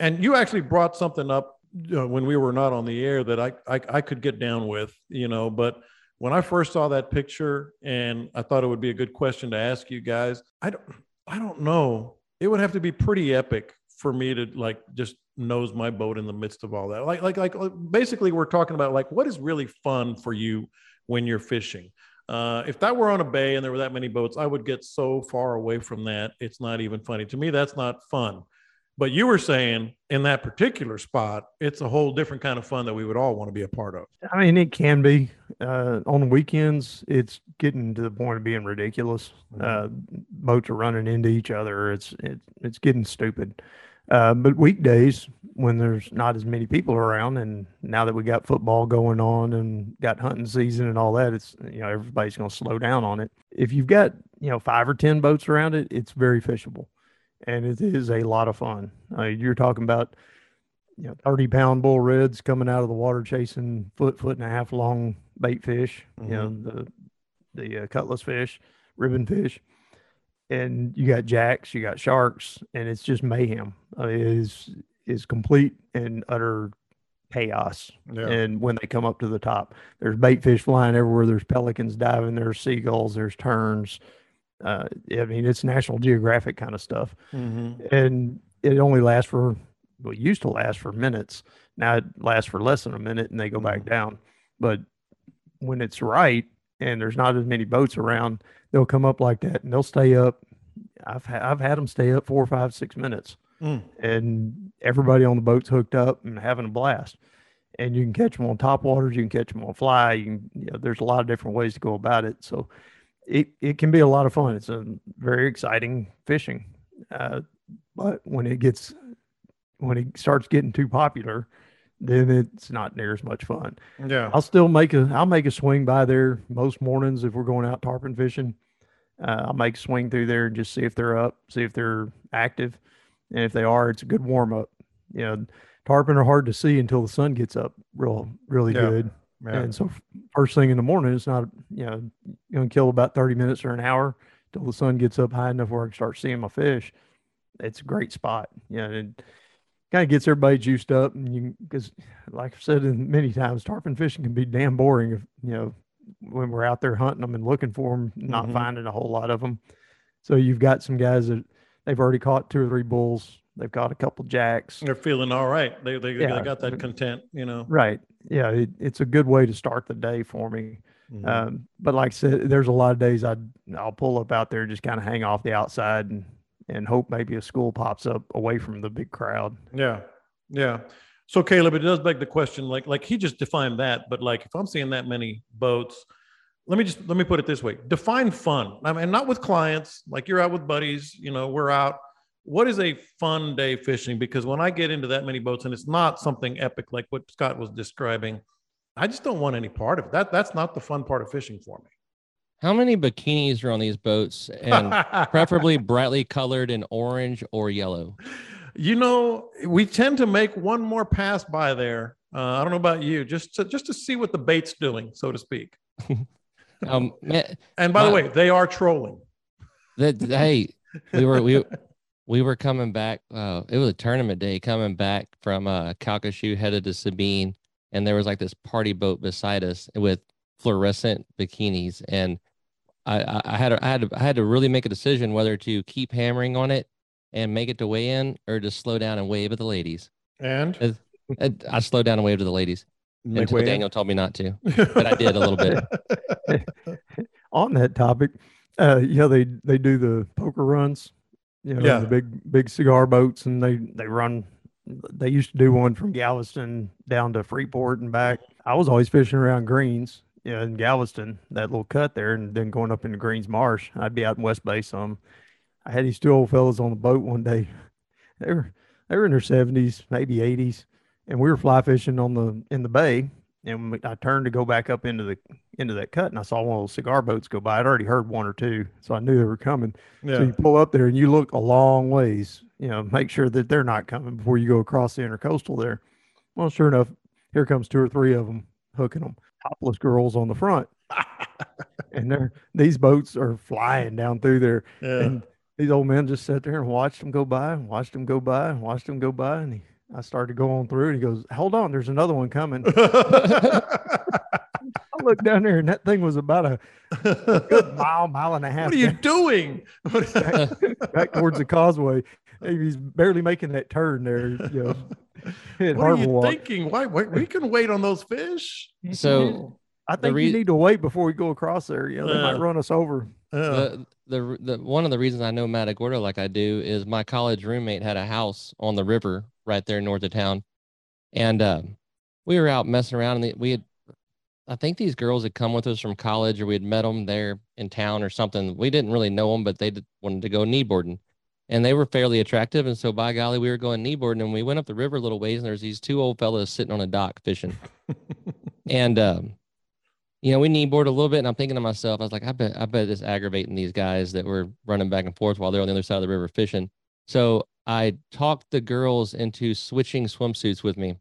and you actually brought something up you know, when we were not on the air that I, I I could get down with, you know, but when I first saw that picture and I thought it would be a good question to ask you guys, I don't I don't know. It would have to be pretty epic for me to like just nose my boat in the midst of all that. Like like like basically we're talking about like what is really fun for you when you're fishing. Uh, if that were on a bay and there were that many boats, I would get so far away from that. It's not even funny. To me, that's not fun. But you were saying in that particular spot, it's a whole different kind of fun that we would all want to be a part of. I mean, it can be. Uh, on the weekends, it's getting to the point of being ridiculous. Uh, boats are running into each other. It's it's it's getting stupid. Uh, but weekdays, when there's not as many people around, and now that we got football going on and got hunting season and all that, it's you know everybody's going to slow down on it. If you've got you know five or ten boats around it, it's very fishable, and it is a lot of fun. Uh, you're talking about you know, 30 pound bull reds coming out of the water chasing foot, foot and a half long bait fish, you know, the, the uh, cutlass fish, ribbon fish. and you got jacks, you got sharks, and it's just mayhem. Uh, it is is complete and utter chaos. Yeah. And when they come up to the top, there's bait fish flying everywhere. There's pelicans diving. There's seagulls. There's terns. Uh, I mean, it's National Geographic kind of stuff. Mhm. And it only lasts for, well, it used to last for minutes. Now it lasts for less than a minute and they go back down. But when it's right and there's not as many boats around, they'll come up like that and they'll stay up. I've, ha- I've had them stay up four, five, six minutes Mm. and everybody on the boat's hooked up and having a blast. And you can catch them on top waters, you can catch them on fly. You can, you know, there's a lot of different ways to go about it. So it, it can be a lot of fun. It's a very exciting fishing. Uh, but when it gets, when it starts getting too popular, then it's not near as much fun. Yeah. I'll still make a I'll make a swing by there most mornings if we're going out tarpon fishing. Uh, I'll make a swing through there and just see if they're up, see if they're active, and if they are, it's a good warm up. You know, tarpon are hard to see until the sun gets up real really Yeah. good, Yeah. and so first thing in the morning, it's not you know gonna kill about thirty minutes or an hour till the sun gets up high enough where I can start seeing my fish. It's a great spot. You know, it kind of gets everybody juiced up, and you because like I've said in many times, tarpon fishing can be damn boring if you know when we're out there hunting them and looking for them, not Mhm. finding a whole lot of them. So you've got some guys that they've already caught two or three bulls. They've caught a couple jacks. They're feeling all right. They they, Yeah. they got that content, you know. Right. Yeah. It, it's a good way to start the day for me. Mhm. Um, but like I said, there's a lot of days I I'll pull up out there, and just kind of hang off the outside and and hope maybe a school pops up away from the big crowd. Yeah, yeah. So Caleb, it does beg the question, like like he just defined that, but like if I'm seeing that many boats, let me just let me put it this way: define fun. I mean, not with clients, like you're out with buddies, you know, we're out. What is a fun day fishing? Because when I get into that many boats and it's not something epic like what Scott was describing, I just don't want any part of it. That that's not the fun part of fishing for me. How many bikinis are on these boats and [LAUGHS] preferably brightly colored in orange or yellow? You know, we tend to make one more pass by there. Uh, I don't know about you, just to, just to see what the bait's doing, so to speak. [LAUGHS] Um, [LAUGHS] And by the way, they are trolling. that hey, we were we we were coming back. Uh, it was a tournament day coming back from uh Calcasieu headed to Sabine, and there was like this party boat beside us with fluorescent bikinis, and I I, I had to, I had to, I had to really make a decision whether to keep hammering on it and make it to weigh in or just slow down and wave at the ladies. And I, I slowed down and waved to the ladies make until way in. Daniel told me not to. [LAUGHS] but I did a little bit. [LAUGHS] On that topic, uh, you know they they do the poker runs, you know, Yeah. the big big cigar boats, and they they run. They used to do one from Galveston down to Freeport and back. I was always fishing around Greens, you know, in Galveston, that little cut there, and then going up into Greens Marsh. I'd be out in West Bay some. I had these two old fellas on the boat one day. [LAUGHS] They were they were in their seventies, maybe eighties, and we were fly fishing on the in the bay. And I turned to go back up into the into that cut, and I saw one of those cigar boats go by. I'd already heard one or two, so I knew they were coming. So you pull up there and you look a long ways, you know, make sure that they're not coming before you go across the intercoastal there. Well, sure enough, here comes two or three of them hooking them, topless girls on the front, [LAUGHS] and they're these boats are flying down through there, yeah. and these old men just sat there and watched them go by, and watched them go by, and watched them go by, and he, I started to go on through, and he goes, "Hold on, there's another one coming." [LAUGHS] [LAUGHS] I looked down there, and that thing was about a good [LAUGHS] mile, mile and a half what are you down- doing? back towards the causeway. He's barely making that turn there, you know. [LAUGHS] What are you Walk. thinking? Why, why we can wait on those fish? So I think rea- you need to wait before we go across there. You know, they might run us over. Yeah. the, the the one of the reasons I know Matagorda like I do is my college roommate had a house on the river right there north of town, and um, we were out messing around and we had, I think these girls had come with us from college or we had met them there in town or something. We didn't really know them, but they did, wanted to go kneeboarding, and they were fairly attractive. And so by golly, we were going kneeboarding and we went up the river a little ways and there's these two old fellows sitting on a dock fishing, [LAUGHS] and um, you know, we kneeboard a little bit, and I'm thinking to myself, I was like, I bet, I bet it's aggravating these guys that were running back and forth while they're on the other side of the river fishing. So I talked the girls into switching swimsuits with me.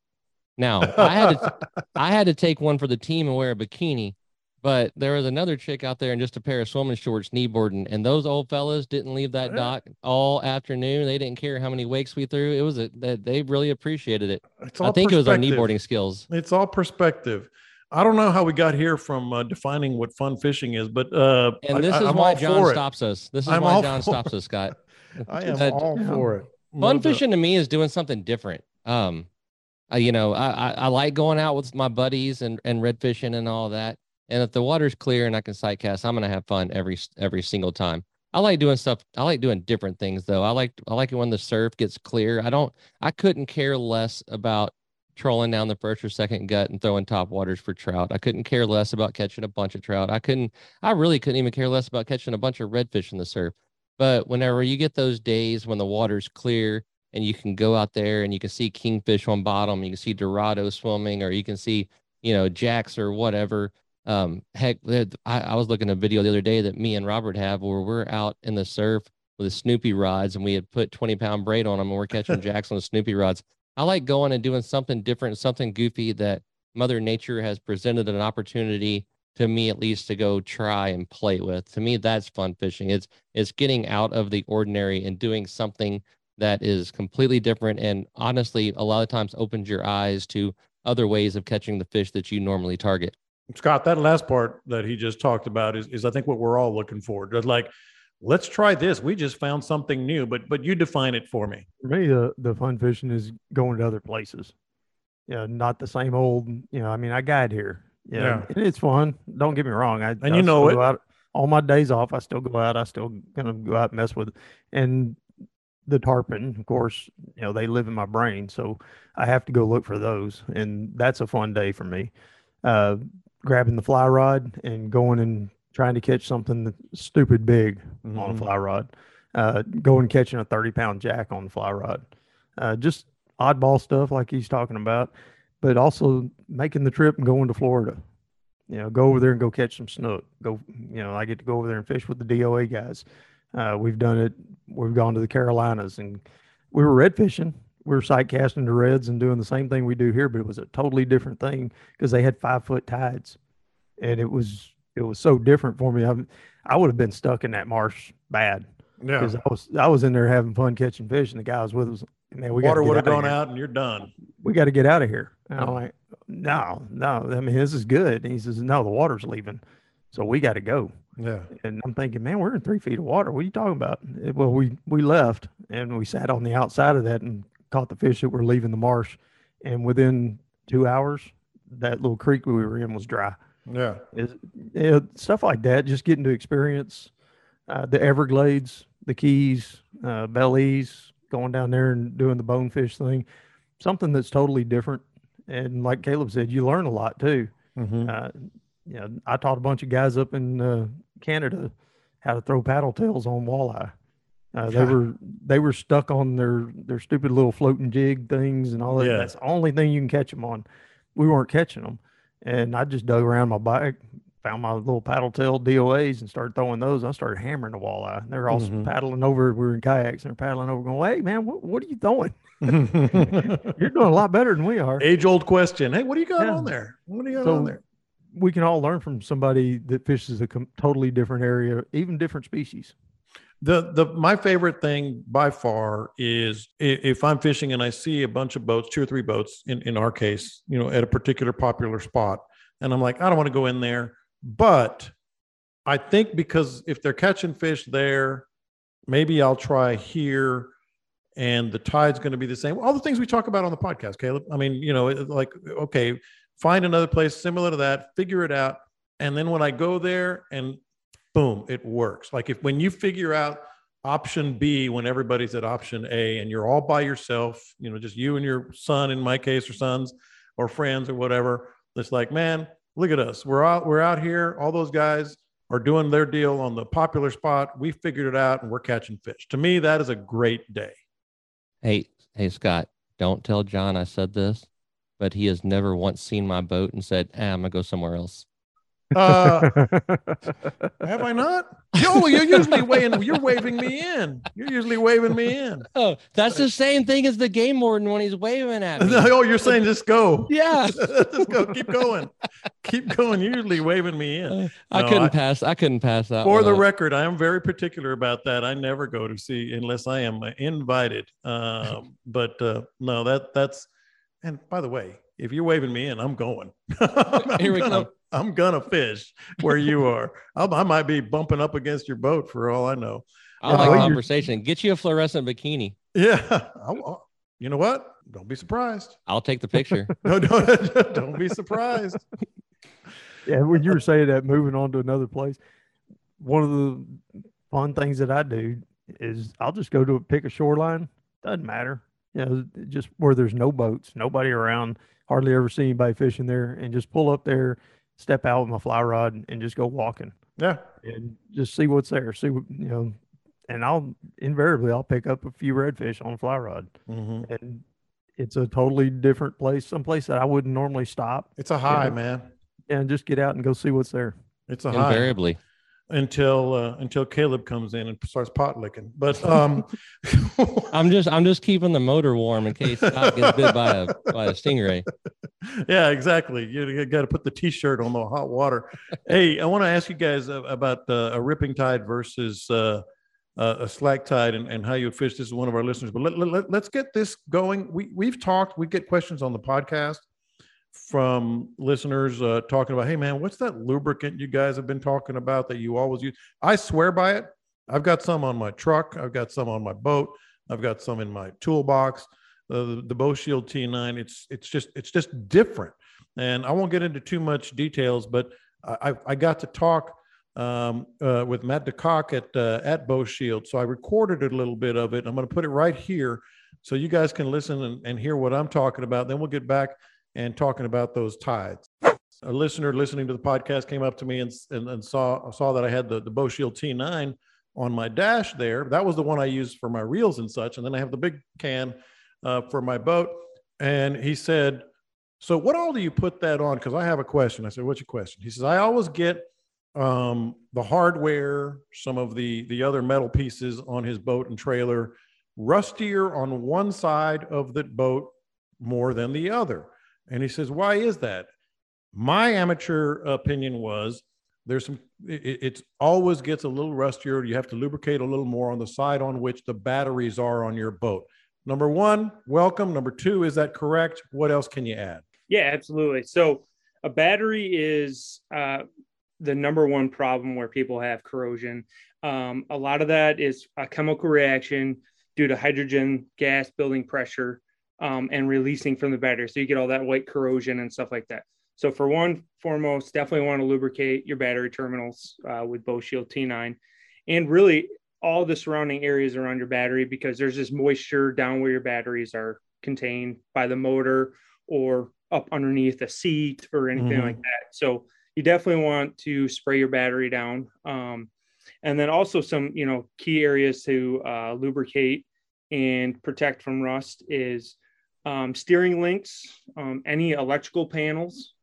Now I had to, [LAUGHS] I had to take one for the team and wear a bikini, But there was another chick out there in just a pair of swimming shorts, kneeboarding, and those old fellas didn't leave that Yeah. dock all afternoon. They didn't care how many wakes we threw. It was a that they really appreciated it. It's I think it was our perspective. kneeboarding skills. It's all perspective. I don't know how we got here from uh, defining what fun fishing is, but uh, And this I- is I'm why John stops us. This is I'm why John stops us, Scott. [LAUGHS] I [LAUGHS] am Uh, all for it. No Fun doubt. fishing to me is doing something different. Um, I, you know, I, I I like going out with my buddies and and red fishing and all that. And if the water's clear and I can sight cast, I'm gonna have fun every every single time. I like doing stuff. I like doing different things though. I like I like it when the surf gets clear. I don't. I couldn't care less about trolling down the first or second gut and throwing top waters for trout. I couldn't care less about catching a bunch of trout. I couldn't. I really couldn't even care less about catching a bunch of redfish in the surf. But whenever you get those days when the water's clear and you can go out there and you can see kingfish on bottom, you can see dorado swimming, or you can see, you know, jacks or whatever. Um, heck, I, I was looking at a video the other day that me and Robert have where we're out in the surf with the Snoopy rods and we had put 20 pound braid on them and we're catching [LAUGHS] jacks on the Snoopy rods. I like going and doing something different, something goofy that Mother Nature has presented an opportunity to me at least to go try and play with. To me, that's fun fishing. It's it's getting out of the ordinary and doing something that is completely different and honestly a lot of times opens your eyes to other ways of catching the fish that you normally target. Scott, that last part that he just talked about is, is I think what we're all looking for. Just like, let's try this. We just found something new, but but you define it for me. For me, the the fun fishing is going to other places. Yeah, not the same old. You know, I mean, I guide here. Yeah, Yeah. and it's fun. Don't get me wrong. I And I you know it. out all my days off. I still go out. I still gonna go out and mess with, and the tarpon, of course. You know, they live in my brain, so I have to go look for those, and that's a fun day for me. Uh, grabbing the fly rod and going and trying to catch something stupid big on a Mhm. fly rod. Uh, going catching a 30 pound jack on the fly rod. Uh, just oddball stuff like he's talking about, but also making the trip and going to Florida. You know, go over there and go catch some snook. Go, you know, I get to go over there and fish with the DOA guys. Uh, we've done it. We've gone to the Carolinas and we were red fishing. We were sight casting the reds and doing the same thing we do here, but it was a totally different thing because they had five foot tides, and it was it was so different for me. I, I would have been stuck in that marsh bad Yeah. because I was I was in there having fun catching fish, and the guy was with us. Man, we Water would have gone here. out and you're done. We got to get out of here. And I'm like, no, no. I mean, this is good. And he says, no, the water's leaving, so we got to go. Yeah. And I'm thinking, man, we're in three feet of water. What are you talking about? Eh, Well, we we left and we sat on the outside of that and caught the fish that were leaving the marsh. And within two hours, that little creek we were in was dry. Yeah. You know, stuff like that. Just getting to experience uh, the Everglades, the Keys, uh, Belize, going down there and doing the bonefish thing. Something that's totally different. And like Caleb said, you learn a lot too. Mhm. Uh, you know, I taught a bunch of guys up in uh, Canada how to throw paddle tails on walleye. Uh, they were they were stuck on their their stupid little floating jig things and all that. Yeah. That's the only thing you can catch them on. We weren't catching them, and I just dug around my bike, found my little paddle tail DOAs, and started throwing those. I started hammering the walleye. They were all Mhm. paddling over. We were in kayaks and they're paddling over, going, "Hey man, what, what are you throwing? Mm-hmm. [LAUGHS] [LAUGHS] You're doing a lot better than we are." Age old question. Hey, what do you got Yeah. on there? What do you got So- on there? We can all learn from somebody that fishes a com- totally different area, even different species. The the my favorite thing by far is if I'm fishing and I see a bunch of boats, two or three boats in, in our case, you know, at a particular popular spot, and I'm like, I don't want to go in there, but I think because if they're catching fish there, maybe I'll try here, and the tide's going to be the same. All the things we talk about on the podcast, Caleb. I mean, you know, like okay, find another place similar to that, figure it out, and then when I go there and boom, it works. Like if when you figure out option B when everybody's at option A and you're all by yourself, you know, just you and your son in my case or sons or friends or whatever, it's like, man, look at us. We're out we're out here, all those guys are doing their deal on the popular spot. We figured it out and we're catching fish. To me, that is a great day. Hey, hey, Scott, don't tell John I said this, but he has never once seen my boat and said, ah, I'm gonna go somewhere else. Uh, [LAUGHS] have I not? Yo, you're usually waving, you're waving me in. You're usually waving me in. [LAUGHS] Oh, that's the same thing as the game warden when he's waving at me. [LAUGHS] oh, you're saying just go. yeah. Let's go. Keep going. keep going. You're usually waving me in. Uh, I No, couldn't I- pass. I couldn't pass that. For the up. record, I am very particular about that. I never go to see unless I am invited. Um, but uh, no, that that's. And by the way, if you're waving me in, I'm going. [LAUGHS] I'm Here we gonna, come. I'm gonna fish where you are. I'll, I might be bumping up against your boat for all I know. I Yeah, like uh, well, you're- conversation. Get you a fluorescent bikini. Yeah. [LAUGHS] I'll- I'll- you know what? Don't be surprised. I'll take the picture. [LAUGHS] No, don't, don't be surprised. Yeah, when you were saying that, moving on to another place, one of the fun things that I do is I'll just go to pick a shoreline. Doesn't matter, you know, just where there's no boats, nobody around, hardly ever see anybody fishing there, and just pull up there, step out with my fly rod, and just go walking Yeah. and just see what's there. See what you know, and I'll invariably I'll pick up a few redfish on a fly rod, hmm and it's a totally different place, some place that I wouldn't normally stop, It's a high, Yeah. man. and just get out and go see what's there. It's a high. Until uh, until Caleb comes in and starts pot licking. But um, [LAUGHS] I'm just I'm just keeping the motor warm in case Scott gets bit by a by a stingray. [LAUGHS] yeah, exactly. You, got to put the t-shirt on the hot water. hey, I want to ask you guys about uh, a ripping tide versus uh, uh, a slack tide and, and how you fish. This is one of our listeners, but let, let, let's get this going. We we've talked. We get questions on the podcast from listeners uh, talking about, hey man, what's that lubricant you guys have been talking about that you always use? I swear by it. I've got some on my truck. I've got some on my boat. I've got some in my toolbox. Uh, the, the Boeshield T9. It's it's just it's just different. And I won't get into too much details, but I I, got to talk um, uh, with Matt DeCock at uh, at Boeshield, so I recorded a little bit of it. I'm going to put it right here so you guys can listen and, and hear what I'm talking about. Then we'll get back and talking about those tides. A listener listening to the podcast came up to me and, and, and saw saw that I had the, the Boeshield T9 on my dash there. That was the one I used for my reels and such. And then I have the big can uh, for my boat. And he said, So what all do you put that on? Because I have a question. I said, What's your question? He says, I always get um, the hardware, some of the the other metal pieces on his boat and trailer, rustier on one side of the boat more than the other. And he says, Why is that? My amateur opinion was there's some, it, it's always gets a little rustier. You have to lubricate a little more on the side on which the batteries are on your boat. Number one, welcome. Number two, is that correct? What else can you add? Yeah, absolutely. So a battery is uh, the number one problem where people have corrosion. Um, a lot of that is a chemical reaction due to hydrogen gas building pressure um, and releasing from the battery. So you get all that white corrosion and stuff like that. So for one, foremost, definitely want to lubricate your battery terminals uh, with Boeshield T9, and really all the surrounding areas around your battery because there's this moisture down where your batteries are contained by the motor or up underneath the seat or anything Mhm. like that. So you definitely want to spray your battery down. Um, and then also some, you know, key areas to uh, lubricate and protect from rust is um, steering links, um, any electrical panels,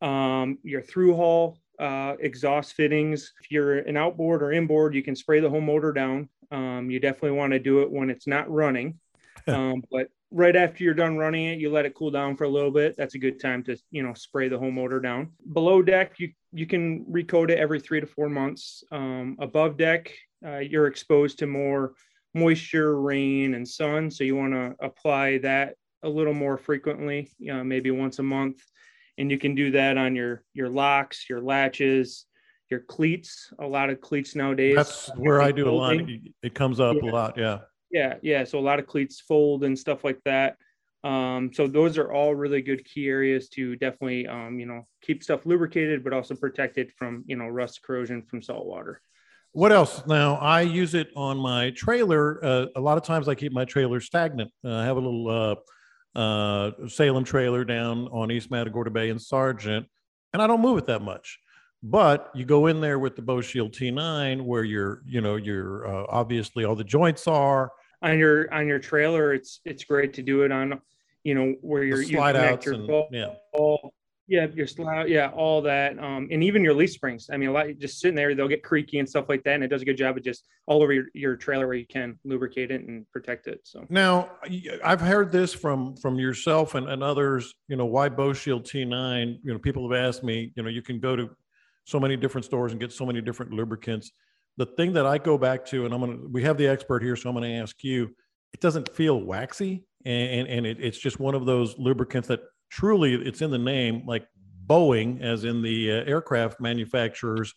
um, your through hull, uh, exhaust fittings. If you're an outboard or inboard, you can spray the whole motor down. Um, you definitely want to do it when it's not running. [LAUGHS] Um, but right after you're done running it, you let it cool down for a little bit. That's a good time to, you know, spray the whole motor down. Below deck, you you can recoat it every three to four months. Um, above deck, uh, you're exposed to more moisture, rain, and sun, so you want to apply that a little more frequently, you know, maybe once a month. And you can do that on your your locks, your latches, your cleats. A lot of cleats nowadays. That's where I do a lot. It comes up a lot. Yeah. Yeah, yeah. So a lot of cleats fold and stuff like that. Um, so those are all really good key areas to definitely, um, you know, keep stuff lubricated, but also protected from, you know, rust corrosion from salt water. What else? Now I use it on my trailer. Uh, a lot of times I keep my trailer stagnant. Uh, I have a little uh, uh, Salem trailer down on East Matagorda Bay in Sargent, and I don't move it that much. But you go in there with the Boeshield T9, where you're, you know, you're uh, obviously all the joints are On your on your trailer, it's it's great to do it on, you know, where you're you slide connect outs your and yeah. Yeah, your slough, yeah, all that, um, and even your leaf springs. I mean, a lot just sitting there, they'll get creaky and stuff like that, and it does a good job of just all over your, your trailer where you can lubricate it and protect it. So now I've heard this from from yourself and, and others. You know, why Boeshield T9? You know, people have asked me. You know, you can go to so many different stores and get so many different lubricants. The thing that I go back to, and I'm gonna, we have the expert here, so I'm gonna ask you. It doesn't feel waxy, and and it, it's just one of those lubricants that truly it's in the name like boeing as in the uh, aircraft manufacturers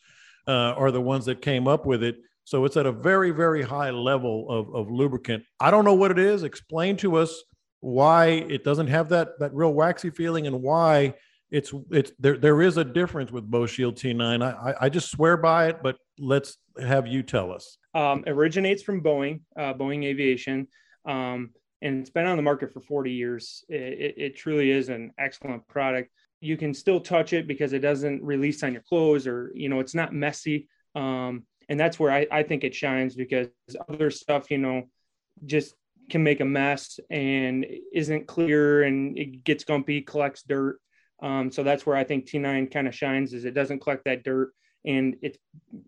uh, are the ones that came up with it so it's at a very very high level of, of lubricant i don't know what it is explain to us why it doesn't have that that real waxy feeling and why it's it's there there is a difference with Boeshield T9. I I just swear by it, but let's have you tell us. Um, originates from Boeing, uh, Boeing Aviation. Um, and it's been on the market for 40 years. It, it, truly is an excellent product. You can still touch it because it doesn't release on your clothes or, you know, it's not messy. Um, and that's where I, I think it shines because other stuff, you know, just can make a mess and isn't clear and it gets gumpy, collects dirt. Um, so that's where I think T9 kind of shines is it doesn't collect that dirt and it's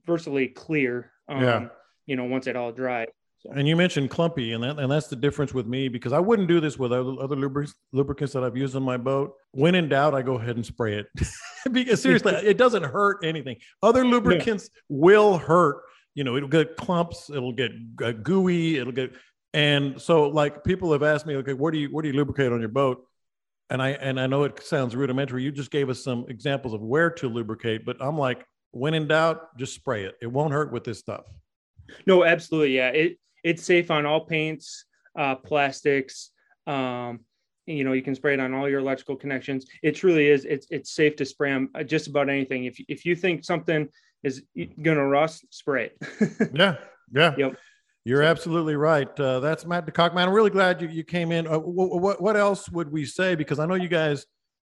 virtually clear. Um, yeah. You know, once it all dries. So. And you mentioned clumpy, and that and that's the difference with me because I wouldn't do this with other, other lubricants, lubricants that I've used on my boat. When in doubt, I go ahead and spray it [LAUGHS] because seriously, it doesn't hurt anything. Other lubricants will hurt. You know, it'll get clumps, it'll get uh, gooey, it'll get, and so like people have asked me, okay, where do you where do you lubricate on your boat? And I and I know it sounds rudimentary. You just gave us some examples of where to lubricate, but I'm like, when in doubt, just spray it. It won't hurt with this stuff. No, absolutely, yeah. It it's safe on all paints, uh, plastics. Um, you know, you can spray it on all your electrical connections. It truly is. It's it's safe to spray on uh, just about anything. If if you think something is going to rust, spray it. [LAUGHS] yeah, yeah. Yep. You're absolutely right. Uh, that's Matt DeCock, man. I'm really glad you, you came in. Uh, what, what else would we say? Because I know you guys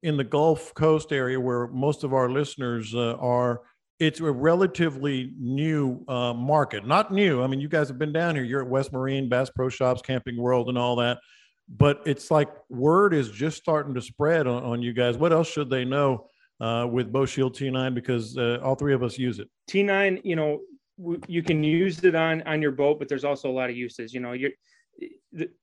in the Gulf Coast area where most of our listeners uh, are it's a relatively new uh, market. Not new. I mean, you guys have been down here. You're at West Marine, Bass Pro Shops, Camping World, and all that. But it's like word is just starting to spread on, on you guys. What else should they know uh, with Boeshield T9? Because uh, all three of us use it. T9, you know, w- you can use it on on your boat, but there's also a lot of uses. You know, you're,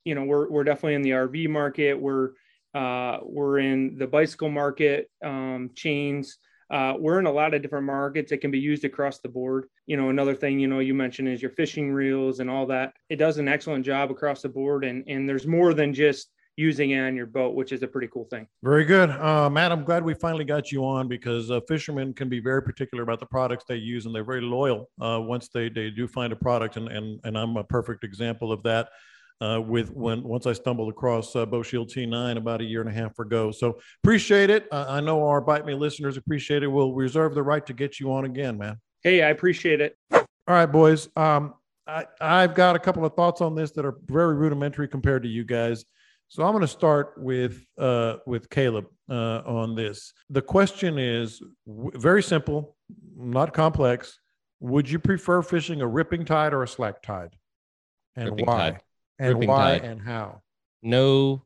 you know, we're we're definitely in the RV market. We're uh, we're in the bicycle market, um, chains uh, we're in a lot of different markets. It can be used across the board. You know, another thing, you know, you mentioned is your fishing reels and all that. It does an excellent job across the board. And, and there's more than just using it on your boat, which is a pretty cool thing. Very good. Uh, Matt, I'm glad we finally got you on because uh, fishermen can be very particular about the products they use and they're very loyal uh, once they, they do find a product. And, and, and I'm a perfect example of that uh, with when once I stumbled across uh, Boeshield T9 about a year and a half ago. So appreciate it. Uh, I know our Bite Me listeners appreciate it. We'll reserve the right to get you on again, man. Hey, I appreciate it. All right, boys. Um, I, I've got a couple of thoughts on this that are very rudimentary compared to you guys. So I'm going to start with uh, with Caleb uh, on this. The question is w- very simple, not complex. Would you prefer fishing a ripping tide or a slack tide, and ripping why? Tide and ripping why tide. and how? No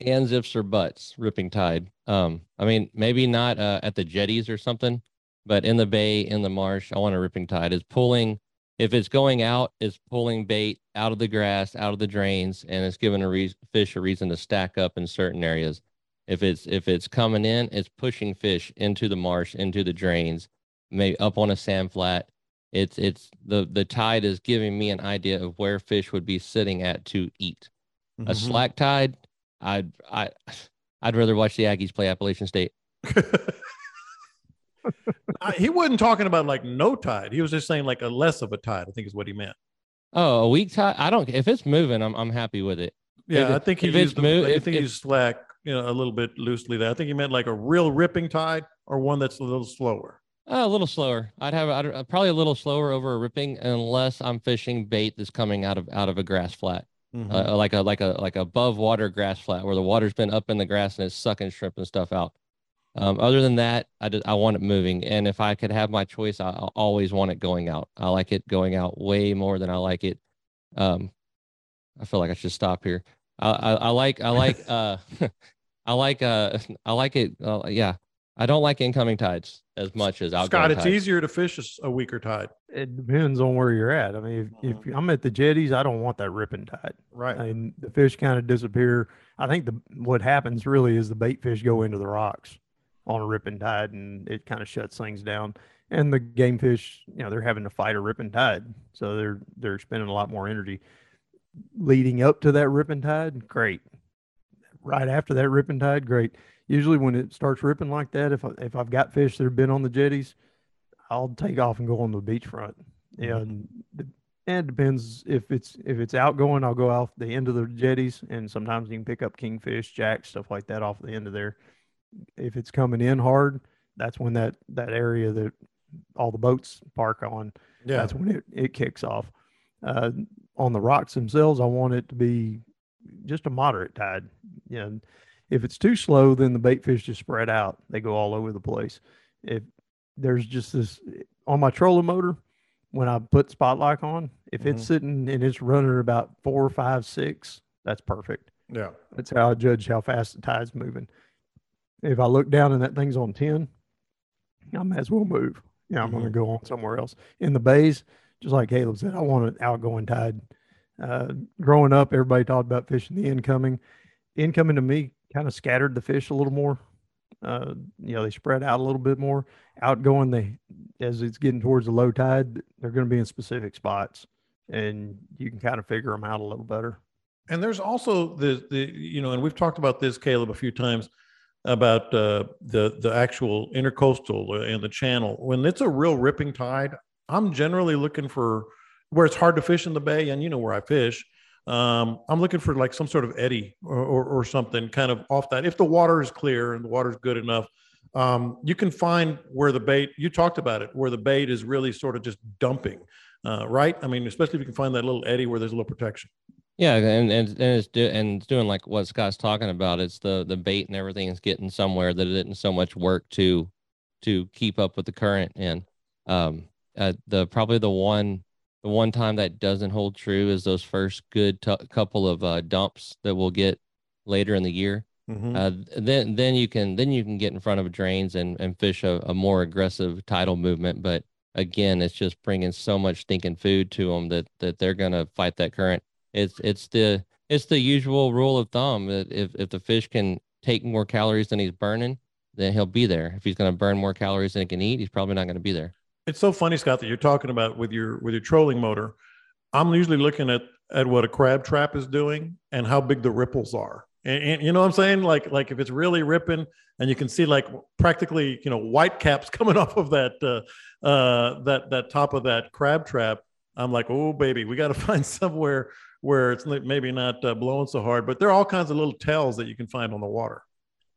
ands, ifs, or buts. Ripping tide. Um, I mean, maybe not uh, at the jetties or something, but in the bay, in the marsh, I want a ripping tide. Is pulling. If it's going out, it's pulling bait out of the grass, out of the drains, and it's giving a re- fish a reason to stack up in certain areas. If it's if it's coming in, it's pushing fish into the marsh, into the drains, maybe up on a sand flat, it's it's the the tide is giving me an idea of where fish would be sitting at to eat. Mm-hmm. A slack tide, I'd I I'd rather watch the Aggies play Appalachian State. [LAUGHS] he wasn't talking about like no tide. He was just saying like a less of a tide. I think is what he meant. Oh, a weak tide. I don't. If it's moving, I'm I'm happy with it. Yeah, if I think he if used. The, move, I think he's slack. You know, a little bit loosely there. I think he meant like a real ripping tide or one that's a little slower. Uh, a little slower. I'd have I'd, uh, probably a little slower over a ripping unless I'm fishing bait that's coming out of out of a grass flat, mm-hmm. uh, like a like a like above water grass flat where the water's been up in the grass and it's sucking shrimp and stuff out. Um, other than that, I just, I want it moving, and if I could have my choice, I, I always want it going out. I like it going out way more than I like it. Um, I feel like I should stop here. I, I, I like I like [LAUGHS] uh [LAUGHS] I like uh [LAUGHS] I like it. Uh, yeah, I don't like incoming tides as much as outgoing Scott, it's tides. easier to fish a weaker tide. It depends on where you're at. I mean, if, if mm-hmm. I'm at the jetties, I don't want that ripping tide. Right. and the fish kind of disappear. I think the what happens really is the bait fish go into the rocks on a ripping tide, and it kind of shuts things down. And the game fish, you know, they're having to fight a ripping tide, so they're they're spending a lot more energy. Leading up to that ripping tide, great. Right after that ripping tide, great. Usually, when it starts ripping like that, if I, if I've got fish that have been on the jetties, I'll take off and go on the beachfront. Yeah, and the- and it depends if it's if it's outgoing, I'll go off the end of the jetties, and sometimes you can pick up kingfish, jacks, stuff like that off the end of there. If it's coming in hard, that's when that that area that all the boats park on, Yeah. that's when it, it kicks off. Uh, on the rocks themselves, I want it to be just a moderate tide. You know, if it's too slow, then the bait fish just spread out. They go all over the place. If there's just this on my trolling motor, when I put spotlight on, if it's Mhm. sitting and it's running about four, five, six, that's perfect. Yeah. That's how I judge how fast the tide's moving. If I look down and that thing's on 10, I might as well move. Yeah, I'm going to go on somewhere else. In the bays, just like Caleb said, I want an outgoing tide. Uh, growing up, everybody talked about fishing the incoming. Incoming to me kind of scattered the fish a little more. Uh, you know, they spread out a little bit more. Outgoing, they as it's getting towards the low tide, they're going to be in specific spots, and you can kind of figure them out a little better. And there's also the the you know, and we've talked about this, Caleb, a few times about uh, the the actual intercoastal and the channel. When it's a real ripping tide, I'm generally looking for where it's hard to fish in the bay, and you know where I fish. Um, I'm looking for like some sort of eddy or, or, or something kind of off that. If the water is clear and the water is good enough, um, you can find where the bait. You talked about it, where the bait is really sort of just dumping, uh, right? I mean, especially if you can find that little eddy where there's a little protection. Yeah, and and and it's do, and it's doing like what Scott's talking about. It's the the bait and everything is getting somewhere that it didn't so much work to to keep up with the current. And um, uh, the probably the one the one time that doesn't hold true is those first good t- couple of uh, dumps that we'll get later in the year. Mhm. Uh, then then you can then you can get in front of drains and and fish a, a more aggressive tidal movement. But again, it's just bringing so much stinking food to them that that they're gonna fight that current. It's it's the it's the usual rule of thumb that if if the fish can take more calories than he's burning, then he'll be there. If he's gonna burn more calories than he can eat, he's probably not gonna be there. It's so funny, Scott, that you're talking about with your with your trolling motor. I'm usually looking at at what a crab trap is doing and how big the ripples are. And, and you know what I'm saying? Like like if it's really ripping and you can see like practically you know white caps [LAUGHS] coming off of that uh, uh, that that top of that crab trap. I'm like, oh baby, we got to [LAUGHS] find somewhere where it's maybe not uh, blowing so hard. But there are all kinds of little tells that you can find on the water.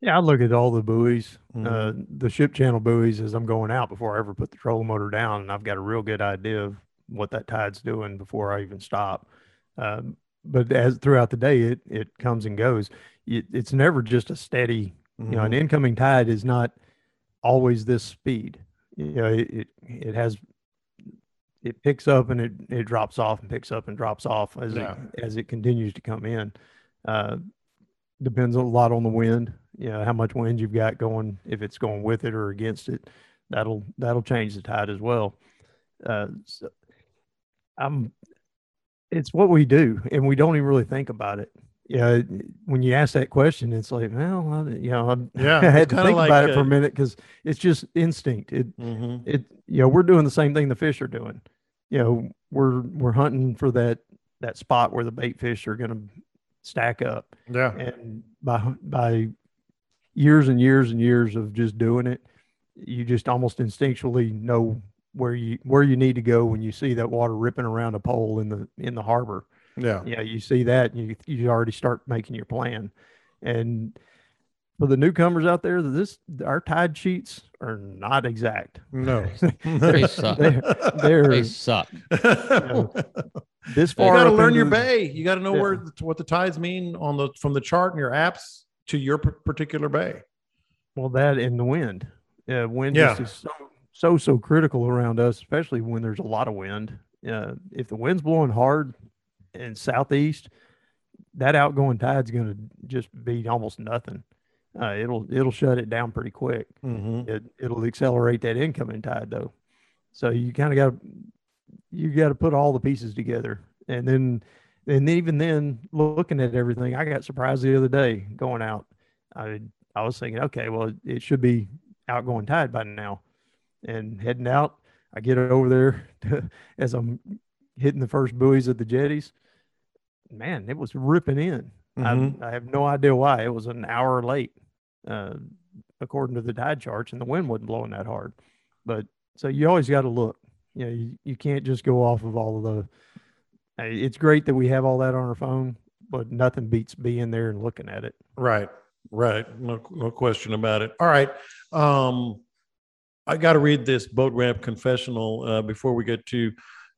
Yeah, I look at all the buoys, uh, Mhm. the ship channel buoys as I'm going out before I ever put the trolling motor down, and I've got a real good idea of what that tide's doing before I even stop. Um, but as throughout the day, it it comes and goes. It, it's never just a steady. You know, an Mhm. incoming tide is not always this speed. You know, it it, it has it picks up and it, it drops off and picks up and drops off as Yeah. it as it continues to come in. Uh, depends a lot on the wind. You know, how much wind you've got going, if it's going with it or against it, that'll that'll change the tide as well. Uh, so I'm it's what we do and we don't even really think about it. Yeah, when you ask that question, it's like, well, I, you know, I, [LAUGHS] Yeah, I had to think like, about it for a minute because it's just instinct. It Mhm. it you know we're doing the same thing the fish are doing you know we're we're hunting for that that spot where the bait fish are going to stack up Yeah. and by by years and years and years of just doing it you just almost instinctually know where you where you need to go when you see that water ripping around a pole in the in the harbor Yeah. yeah you see that and you you already start making your plan and for the newcomers out there this our tide sheets are not exact No. [LAUGHS] They suck. they're, they're They suck. this far, you got to up learn your bay. You got to know Yeah. where what the tides mean on the from the chart in your apps to your particular bay. well that and the wind uh, wind Yeah. is so so so critical around us especially when there's a lot of wind uh, if the wind's blowing hard and southeast that outgoing tide's going to just be almost nothing uh, it'll it'll shut it down pretty quick. Mm-hmm. It it'll accelerate that incoming tide though. So you kind of got you got to put all the pieces together, and then and even then looking at everything, I got surprised the other day going out. I I was thinking, okay, well it should be outgoing tide by now, and heading out. I get over there to, [LAUGHS] as I'm hitting the first buoys of the jetties. Man, it was ripping in. Mhm. I, I have no idea why. It was an hour late, uh, according to the tide charts, and the wind wasn't blowing that hard. But so you always got to look. You know, you, you can't just go off of all of the. It's great that we have all that on our phone, but nothing beats being there and looking at it. Right, right. No, no question about it. All right. Um, I got to read this boat ramp confessional uh, before we get to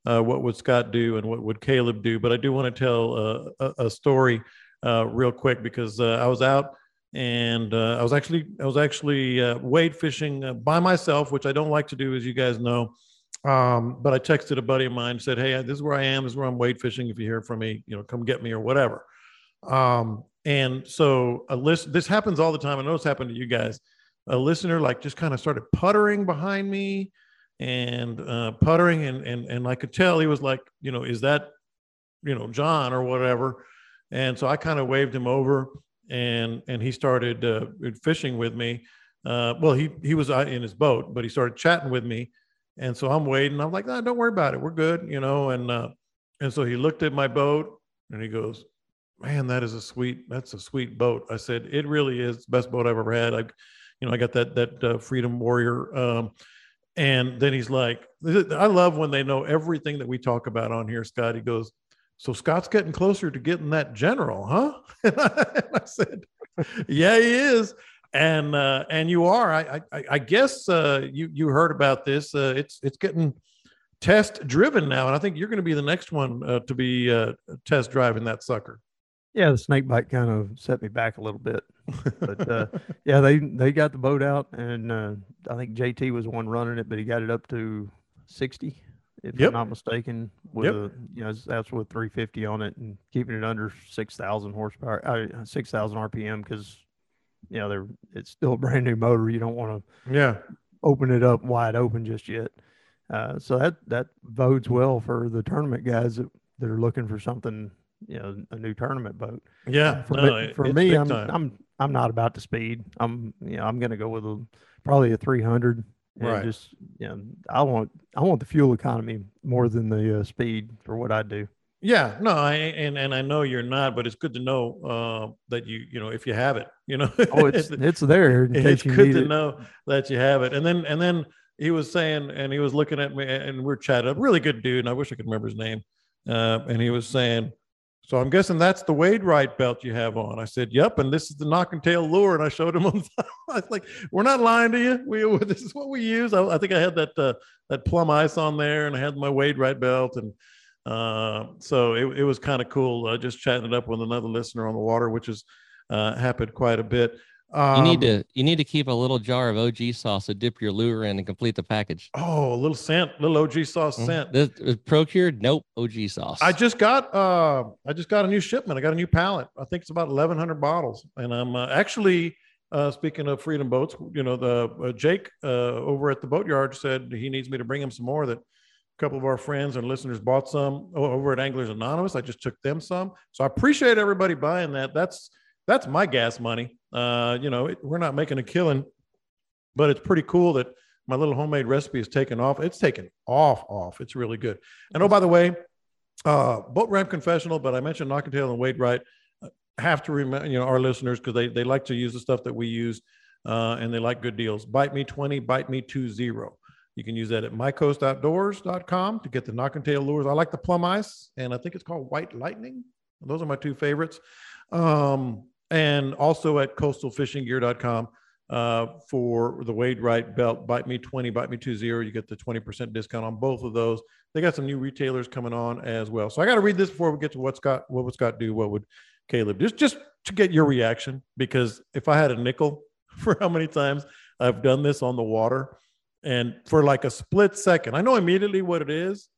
uh, what would Scott do and what would Caleb do. But I do want to tell uh, a, a story uh, real quick because uh, I was out and I was actually I was actually wade fishing by myself, which I don't like to do, as you guys know. Um, but I texted a buddy of mine, said, "Hey, this is where I am. This is where I'm wade fishing. If you hear from me, you know, come get me or whatever." Um, and so a list. This happens all the time. I know it's happened to you guys. A listener like just kind of started puttering behind me and uh, puttering, and and and I could tell he was like, you know, is that, you know, John or whatever. And so I kind of waved him over, and and he started uh, fishing with me. Uh, well, he he was uh, in his boat, but he started chatting with me, and so I'm waiting. I'm like, nah, don't worry about it. We're good, you know. And uh, and so he looked at my boat, and he goes, "Man, that is a sweet. That's a sweet boat." I said, "It really is the best boat I've ever had." I, you know, I got that that uh, Freedom Warrior. Um, and then he's like, "I love when they know everything that we talk about on here." Scott, he goes, "So Scott's getting closer to getting that general, huh?" [LAUGHS] and I said, "Yeah, he is." And uh, and you are. I I, I guess uh, you you heard about this. Uh, it's it's getting test driven now, and I think you're going to be the next one uh, to be uh, test driving that sucker. Yeah, the snake bite kind of set me back a little bit, but uh, [LAUGHS] yeah, they they got the boat out, and uh, I think JT was the one running it, but he got it up to sixty, if Yep. I'm not mistaken. With Yep. a, you know, that's with three fifty on it, and keeping it under six thousand horsepower, uh, six thousand RPM, because you know they're it's still a brand new motor. You don't want to Yeah, open it up wide open just yet. Uh, so that that bodes well for the tournament guys that, that are looking for something, you know, a new tournament boat. yeah. For no, me, for me I'm time. I'm I'm not about the speed. I'm you know I'm gonna go with a probably a 300. And Right. Just you know I want I want the fuel economy more than the uh, speed for what I do. Yeah, no, I and and I know you're not, but it's good to know uh, that you you know if you have it, you know. Oh, it's [LAUGHS] it's there in it's good to it. know that you have it. And then and then he was saying, and he was looking at me, and we're chatting. A really good dude, and I wish I could remember his name. Uh, and he was saying, "So I'm guessing that's the Wade Wright belt you have on." I said, "Yep." And this is the Knockin' Tail lure, and I showed him. [LAUGHS] On I was like, "We're not lying to you. We [LAUGHS] this is what we use." I, I think I had that uh, that plum ice on there, and I had my Wade Wright belt, and uh, so it, it was kind of cool. Uh, just chatting it up with another listener on the water, which has uh, happened quite a bit. Um, You need to you need to keep a little jar of OG sauce to dip your lure in and complete the package. Oh, a little scent, little OG sauce Mm. scent. This is procured? Nope. OG sauce. I just got uh I just got a new shipment. I got a new pallet. I think it's about 1100 bottles. And I'm uh, actually uh speaking of Freedom Boats, you know, the uh, Jake uh over at the boatyard said he needs me to bring him some more that couple of our friends and listeners bought some over at Anglers Anonymous. I just took them some. So I appreciate everybody buying that. That's that's my gas money. Uh you know, it, we're not making a killing, but it's pretty cool that my little homemade recipe is taken off. It's taken off, off. It's really good. And oh, by the way, uh, boat ramp confessional, but I mentioned Knock and Wade Right. Uh, Have to remember, you know, our listeners because they they like to use the stuff that we use, uh, and they like good deals. Bite me twenty, bite me two zero. You can use that at mycoastoutdoors.com to get the Knockin' Tail lures. I like the plum ice, and I think it's called White Lightning. Those are my two favorites. Um, and also at coastalfishinggear.com uh, for the Wade Wright belt. Bite me 20, bite me 20. You get the 20% discount on both of those. They got some new retailers coming on as well. So I got to read this before we get to what Scott, what would Scott do? What would Caleb? Just, just to get your reaction, because if I had a nickel [LAUGHS] for how many times I've done this on the water, and for like a split second, I know immediately what it is,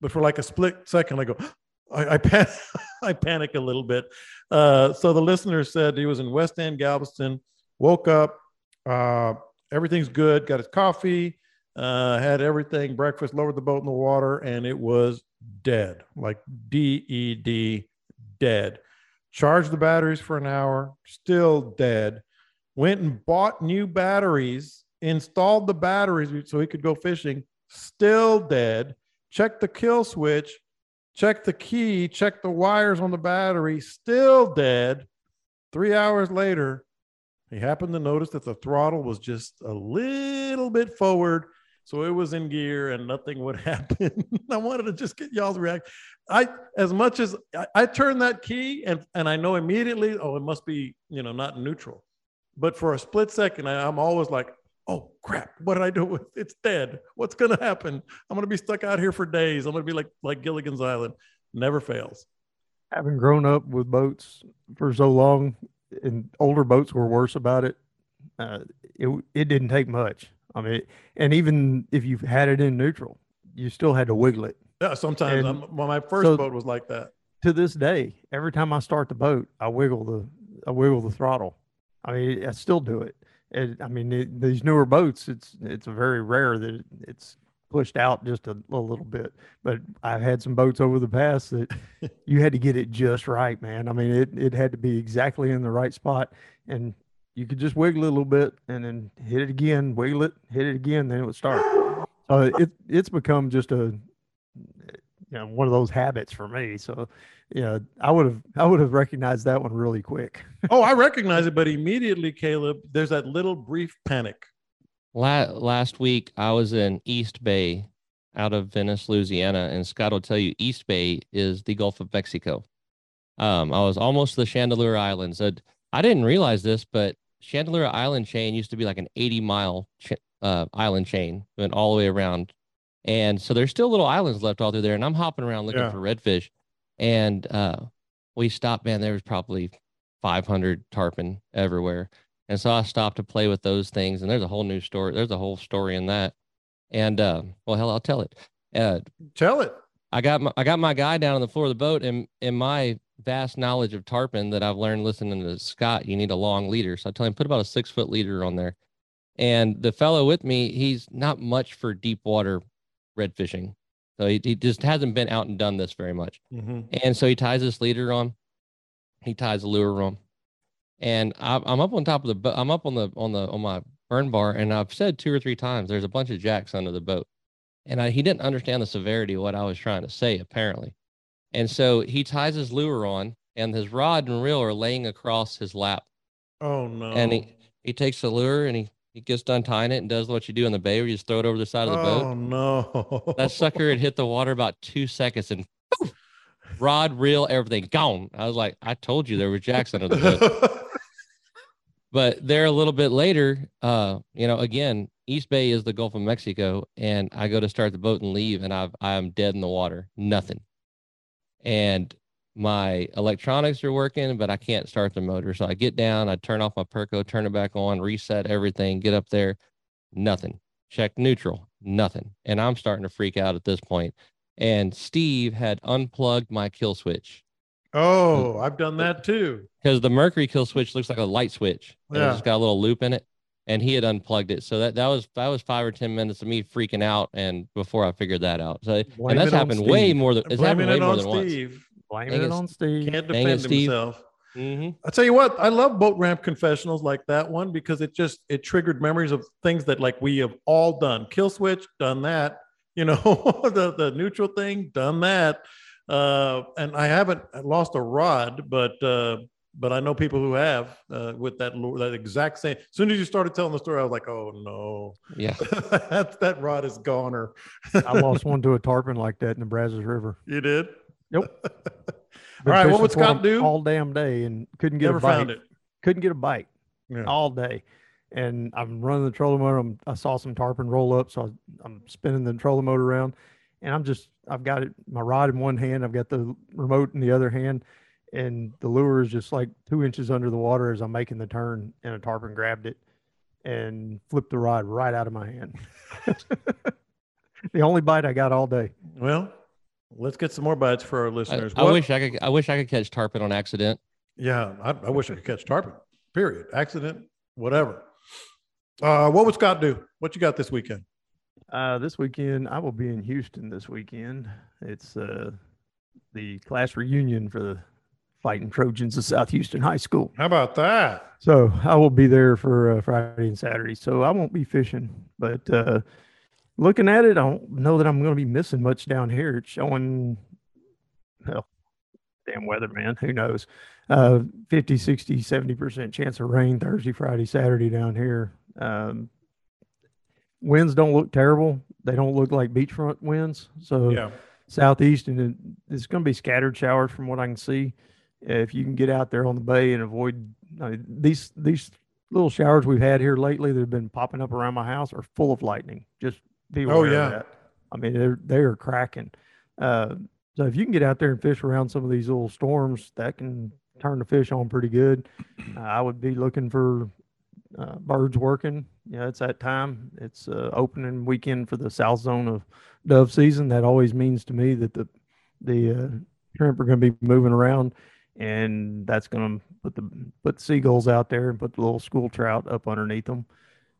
but for like a split second, I go, [GASPS] I, I, pan- [LAUGHS] I panic a little bit. Uh, so the listener said he was in West End, Galveston, Woke up, uh, everything's good. Got his coffee, uh, had everything, breakfast, lowered the boat in the water, and it was dead, like D E D, dead. Charged the batteries for an hour, still dead. Went and bought new batteries, installed the batteries so he could go fishing, still dead. Checked the kill switch, checked the key, checked the wires on the battery, still dead. Three hours later, he happened to notice that the throttle was just a little bit forward. So it was in gear and nothing would [LAUGHS] happen. I wanted to just get y'all's reaction. I, as much as I, I turned that key and, and I know immediately, oh, it must be, you know, not neutral. But for a split second, I, I'm always like, oh crap, what did I do with it's dead? What's gonna happen? I'm gonna be stuck out here for days. I'm gonna be like like Gilligan's Island. Never fails. Having grown up with boats for so long, and older boats were worse about it. Uh, it it didn't take much. I mean, and even if you had it in neutral, you still had to wiggle it. Yeah, sometimes And I'm, well, my first so- boat was like that. To this day, every time I start the boat, I wiggle the I wiggle the throttle. I mean, I still do it. And I mean, it, these newer boats, it's it's very rare that it- it's pushed out just a, a little bit. But I've had some boats over the past that [LAUGHS] you had to get it just right, man. I mean, it it had to be exactly in the right spot, and you could just wiggle it a little bit and then hit it again, wiggle it, hit it again, then it would start. So it it's become just a you know one of those habits for me. So yeah, I would have I would have recognized that one really quick. oh, I [LAUGHS] recognize it, but immediately, Caleb, there's that little brief panic. La- last week I was in East Bay out of Venice, Louisiana, and Scott will tell you East Bay is the Gulf of Mexico. Um, I was almost the Chandeleur Islands. Uh, I didn't realize this, but Chandeleur Island chain used to be like an 80 mile ch- uh, island chain, went all the way around. And so there's still little islands left all through there. And I'm hopping around looking Yeah. for redfish. And uh, we stopped, man, there was probably 500 tarpon everywhere. And so I stopped to play with those things. And there's a whole new story. There's a whole story in that. And uh, well, hell, I'll tell it. Uh, Tell it. I got my I got my guy down on the floor of the boat, and in my vast knowledge of tarpon that I've learned listening to Scott, you need a long leader. So I tell him put about a six foot leader on there. And the fellow with me, he's not much for deep water red fishing. So he, he just hasn't been out and done this very much. Mhm. And so he ties this leader on. He ties a lure on. And I, I'm up on top of the boat. I'm up on the on the on my burn bar, and I've said two or three times there's a bunch of jacks under the boat. And I, he didn't understand the severity of what I was trying to say, apparently. And so he ties his lure on, and his rod and reel are laying across his lap. Oh no. And he, he takes the lure and he, he gets done tying it and does what you do in the bay where you just throw it over the side of the boat. oh no. [LAUGHS] That sucker had hit the water about two seconds and poof, rod, reel, everything gone. I was like, I told you there were jacks under the boat. [LAUGHS] but there a little bit later, uh, you know, again, East Bay is the Gulf of Mexico, and I go to start the boat and leave, and I've I'm dead in the water, nothing. And my electronics are working, but I can't start the motor. So I get down, I turn off my Perko, turn it back on, reset everything, get up there, nothing. Check neutral, nothing. And I'm starting to freak out at this point. And Steve had unplugged my kill switch oh, I've done that too. because the mercury kill switch looks like a light switch. Yeah. It's got a little loop in it. And he had unplugged it. So that, that was that was five or ten minutes of me freaking out and before I figured that out. So Blame and that's happened way more than it's happened Blaming way it more than once. Steve. Blame Dang it it, on Steve. Can't Dang it, defend Steve. himself. hmm I tell you what, I love boat ramp confessionals like that one because it just it triggered memories of things that like we have all done. Kill switch, done that. [LAUGHS] You know, [LAUGHS] the the neutral thing, done that. Uh, and I haven't lost a rod, but uh, but I know people who have uh, with that that exact same. As soon as you started telling the story, I was like, oh no, Yeah. [LAUGHS] that that rod is goner. I lost one to a tarpon like that in the Brazos River. You did? Yep. [LAUGHS] All right, what would Scott for do? All damn day and couldn't get Never a bite. found it. Couldn't get a bite Yeah. all day. And I'm running the trolling motor. I'm, I saw some tarpon roll up, so I, I'm spinning the trolling motor around, and I'm just I've got it my rod in one hand, I've got the remote in the other hand, and the lure is just like two inches under the water as I'm making the turn, and a tarpon grabbed it and flipped the rod right out of my hand. [LAUGHS] the only bite I got all day. Well, let's get some more bites for our listeners. I What- wish I could I wish I could catch tarpon on accident. Yeah, I, I wish I could catch tarpon. Period. Accident. whatever. Uh, what would Scott do? What you got this weekend? Uh, this weekend, I will be in Houston this weekend. It's uh, the class reunion for the Fighting Trojans of South Houston High School. How about that? So I will be there for uh, Friday and Saturday. So I won't be fishing, but uh, looking at it, I don't know that I'm going to be missing much down here. It's showing, well, damn weather, man. Who knows? Uh, 50, 60, 70% chance of rain Thursday, Friday, Saturday down here. Um, winds don't look terrible. They don't look like beachfront winds. So Yeah. southeast, and it- it's going to be scattered showers from what I can see. If you can get out there on the bay and avoid I mean, these these little showers we've had here lately that have been popping up around my house are full of lightning. Just Oh, of yeah. that. I mean, they're they are cracking. Uh, so if you can get out there and fish around some of these little storms, that can turn the fish on pretty good. Uh, I would be looking for uh, birds working. Yeah, it's that time. It's uh, opening weekend for the south zone of dove season. That always means to me that the the uh, shrimp are going to be moving around, and that's going to put the put the seagulls out there and put the little school trout up underneath them.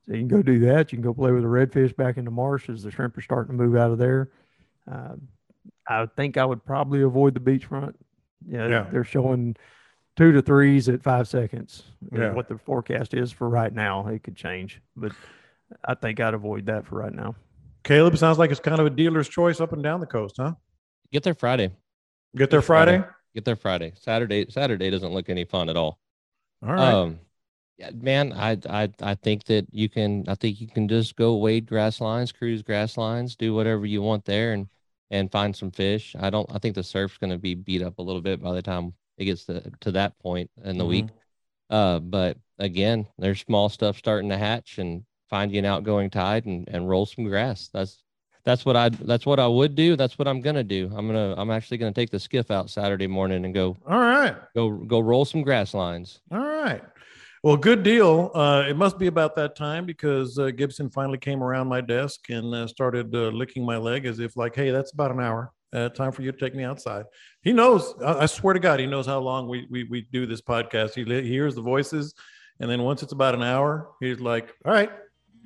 So you can go do that. You can go play with the redfish back in the marsh as the shrimp are starting to move out of there. Uh, I think I would probably avoid the beachfront. Yeah, Yeah. they're showing two to threes at five seconds. Yeah. What the forecast is for right now. It could change, but I think I'd avoid that for right now. Caleb sounds like it's kind of a dealer's choice up and down the coast, huh? Get there Friday. Get there Friday. Friday. Get there Friday. Saturday. Saturday doesn't look any fun at all. All right. Um, yeah, man, I I I think that you can. I think you can just go wade grass lines, cruise grass lines, do whatever you want there, and and find some fish. I don't. I think the surf's going to be beat up a little bit by the time it gets to to that point in the week. Uh, but again, there's small stuff starting to hatch, and find you an outgoing tide and and roll some grass. That's that's what I that's what I would do. That's what I'm gonna do. I'm gonna I'm actually gonna take the skiff out Saturday morning and go All right. go go roll some grass lines. All right. Well, good deal. Uh, it must be about that time because uh, Gibson finally came around my desk and uh, started uh, licking my leg as if, like, hey, that's about an hour. Uh, time for you to take me outside. He knows. I, I swear to God, he knows how long we we, we do this podcast. He, he hears the voices, and then once it's about an hour, he's like, "All right,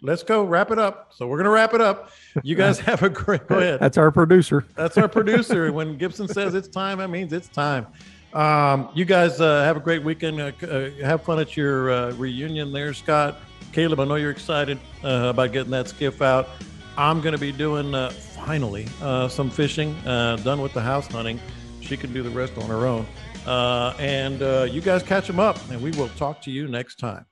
let's go wrap it up." So we're gonna wrap it up. You [LAUGHS] guys have a great. Go ahead. That's our producer. That's our producer. [LAUGHS] when Gibson says it's time, that means it's time. Um, you guys uh, have a great weekend. Uh, uh, have fun at your uh, reunion there, Scott. Caleb, I know you're excited uh, about getting that skiff out. I'm going to be doing uh, finally some fishing, done with the house hunting. She can do the rest on her own. And you guys catch them up, and we will talk to you next time.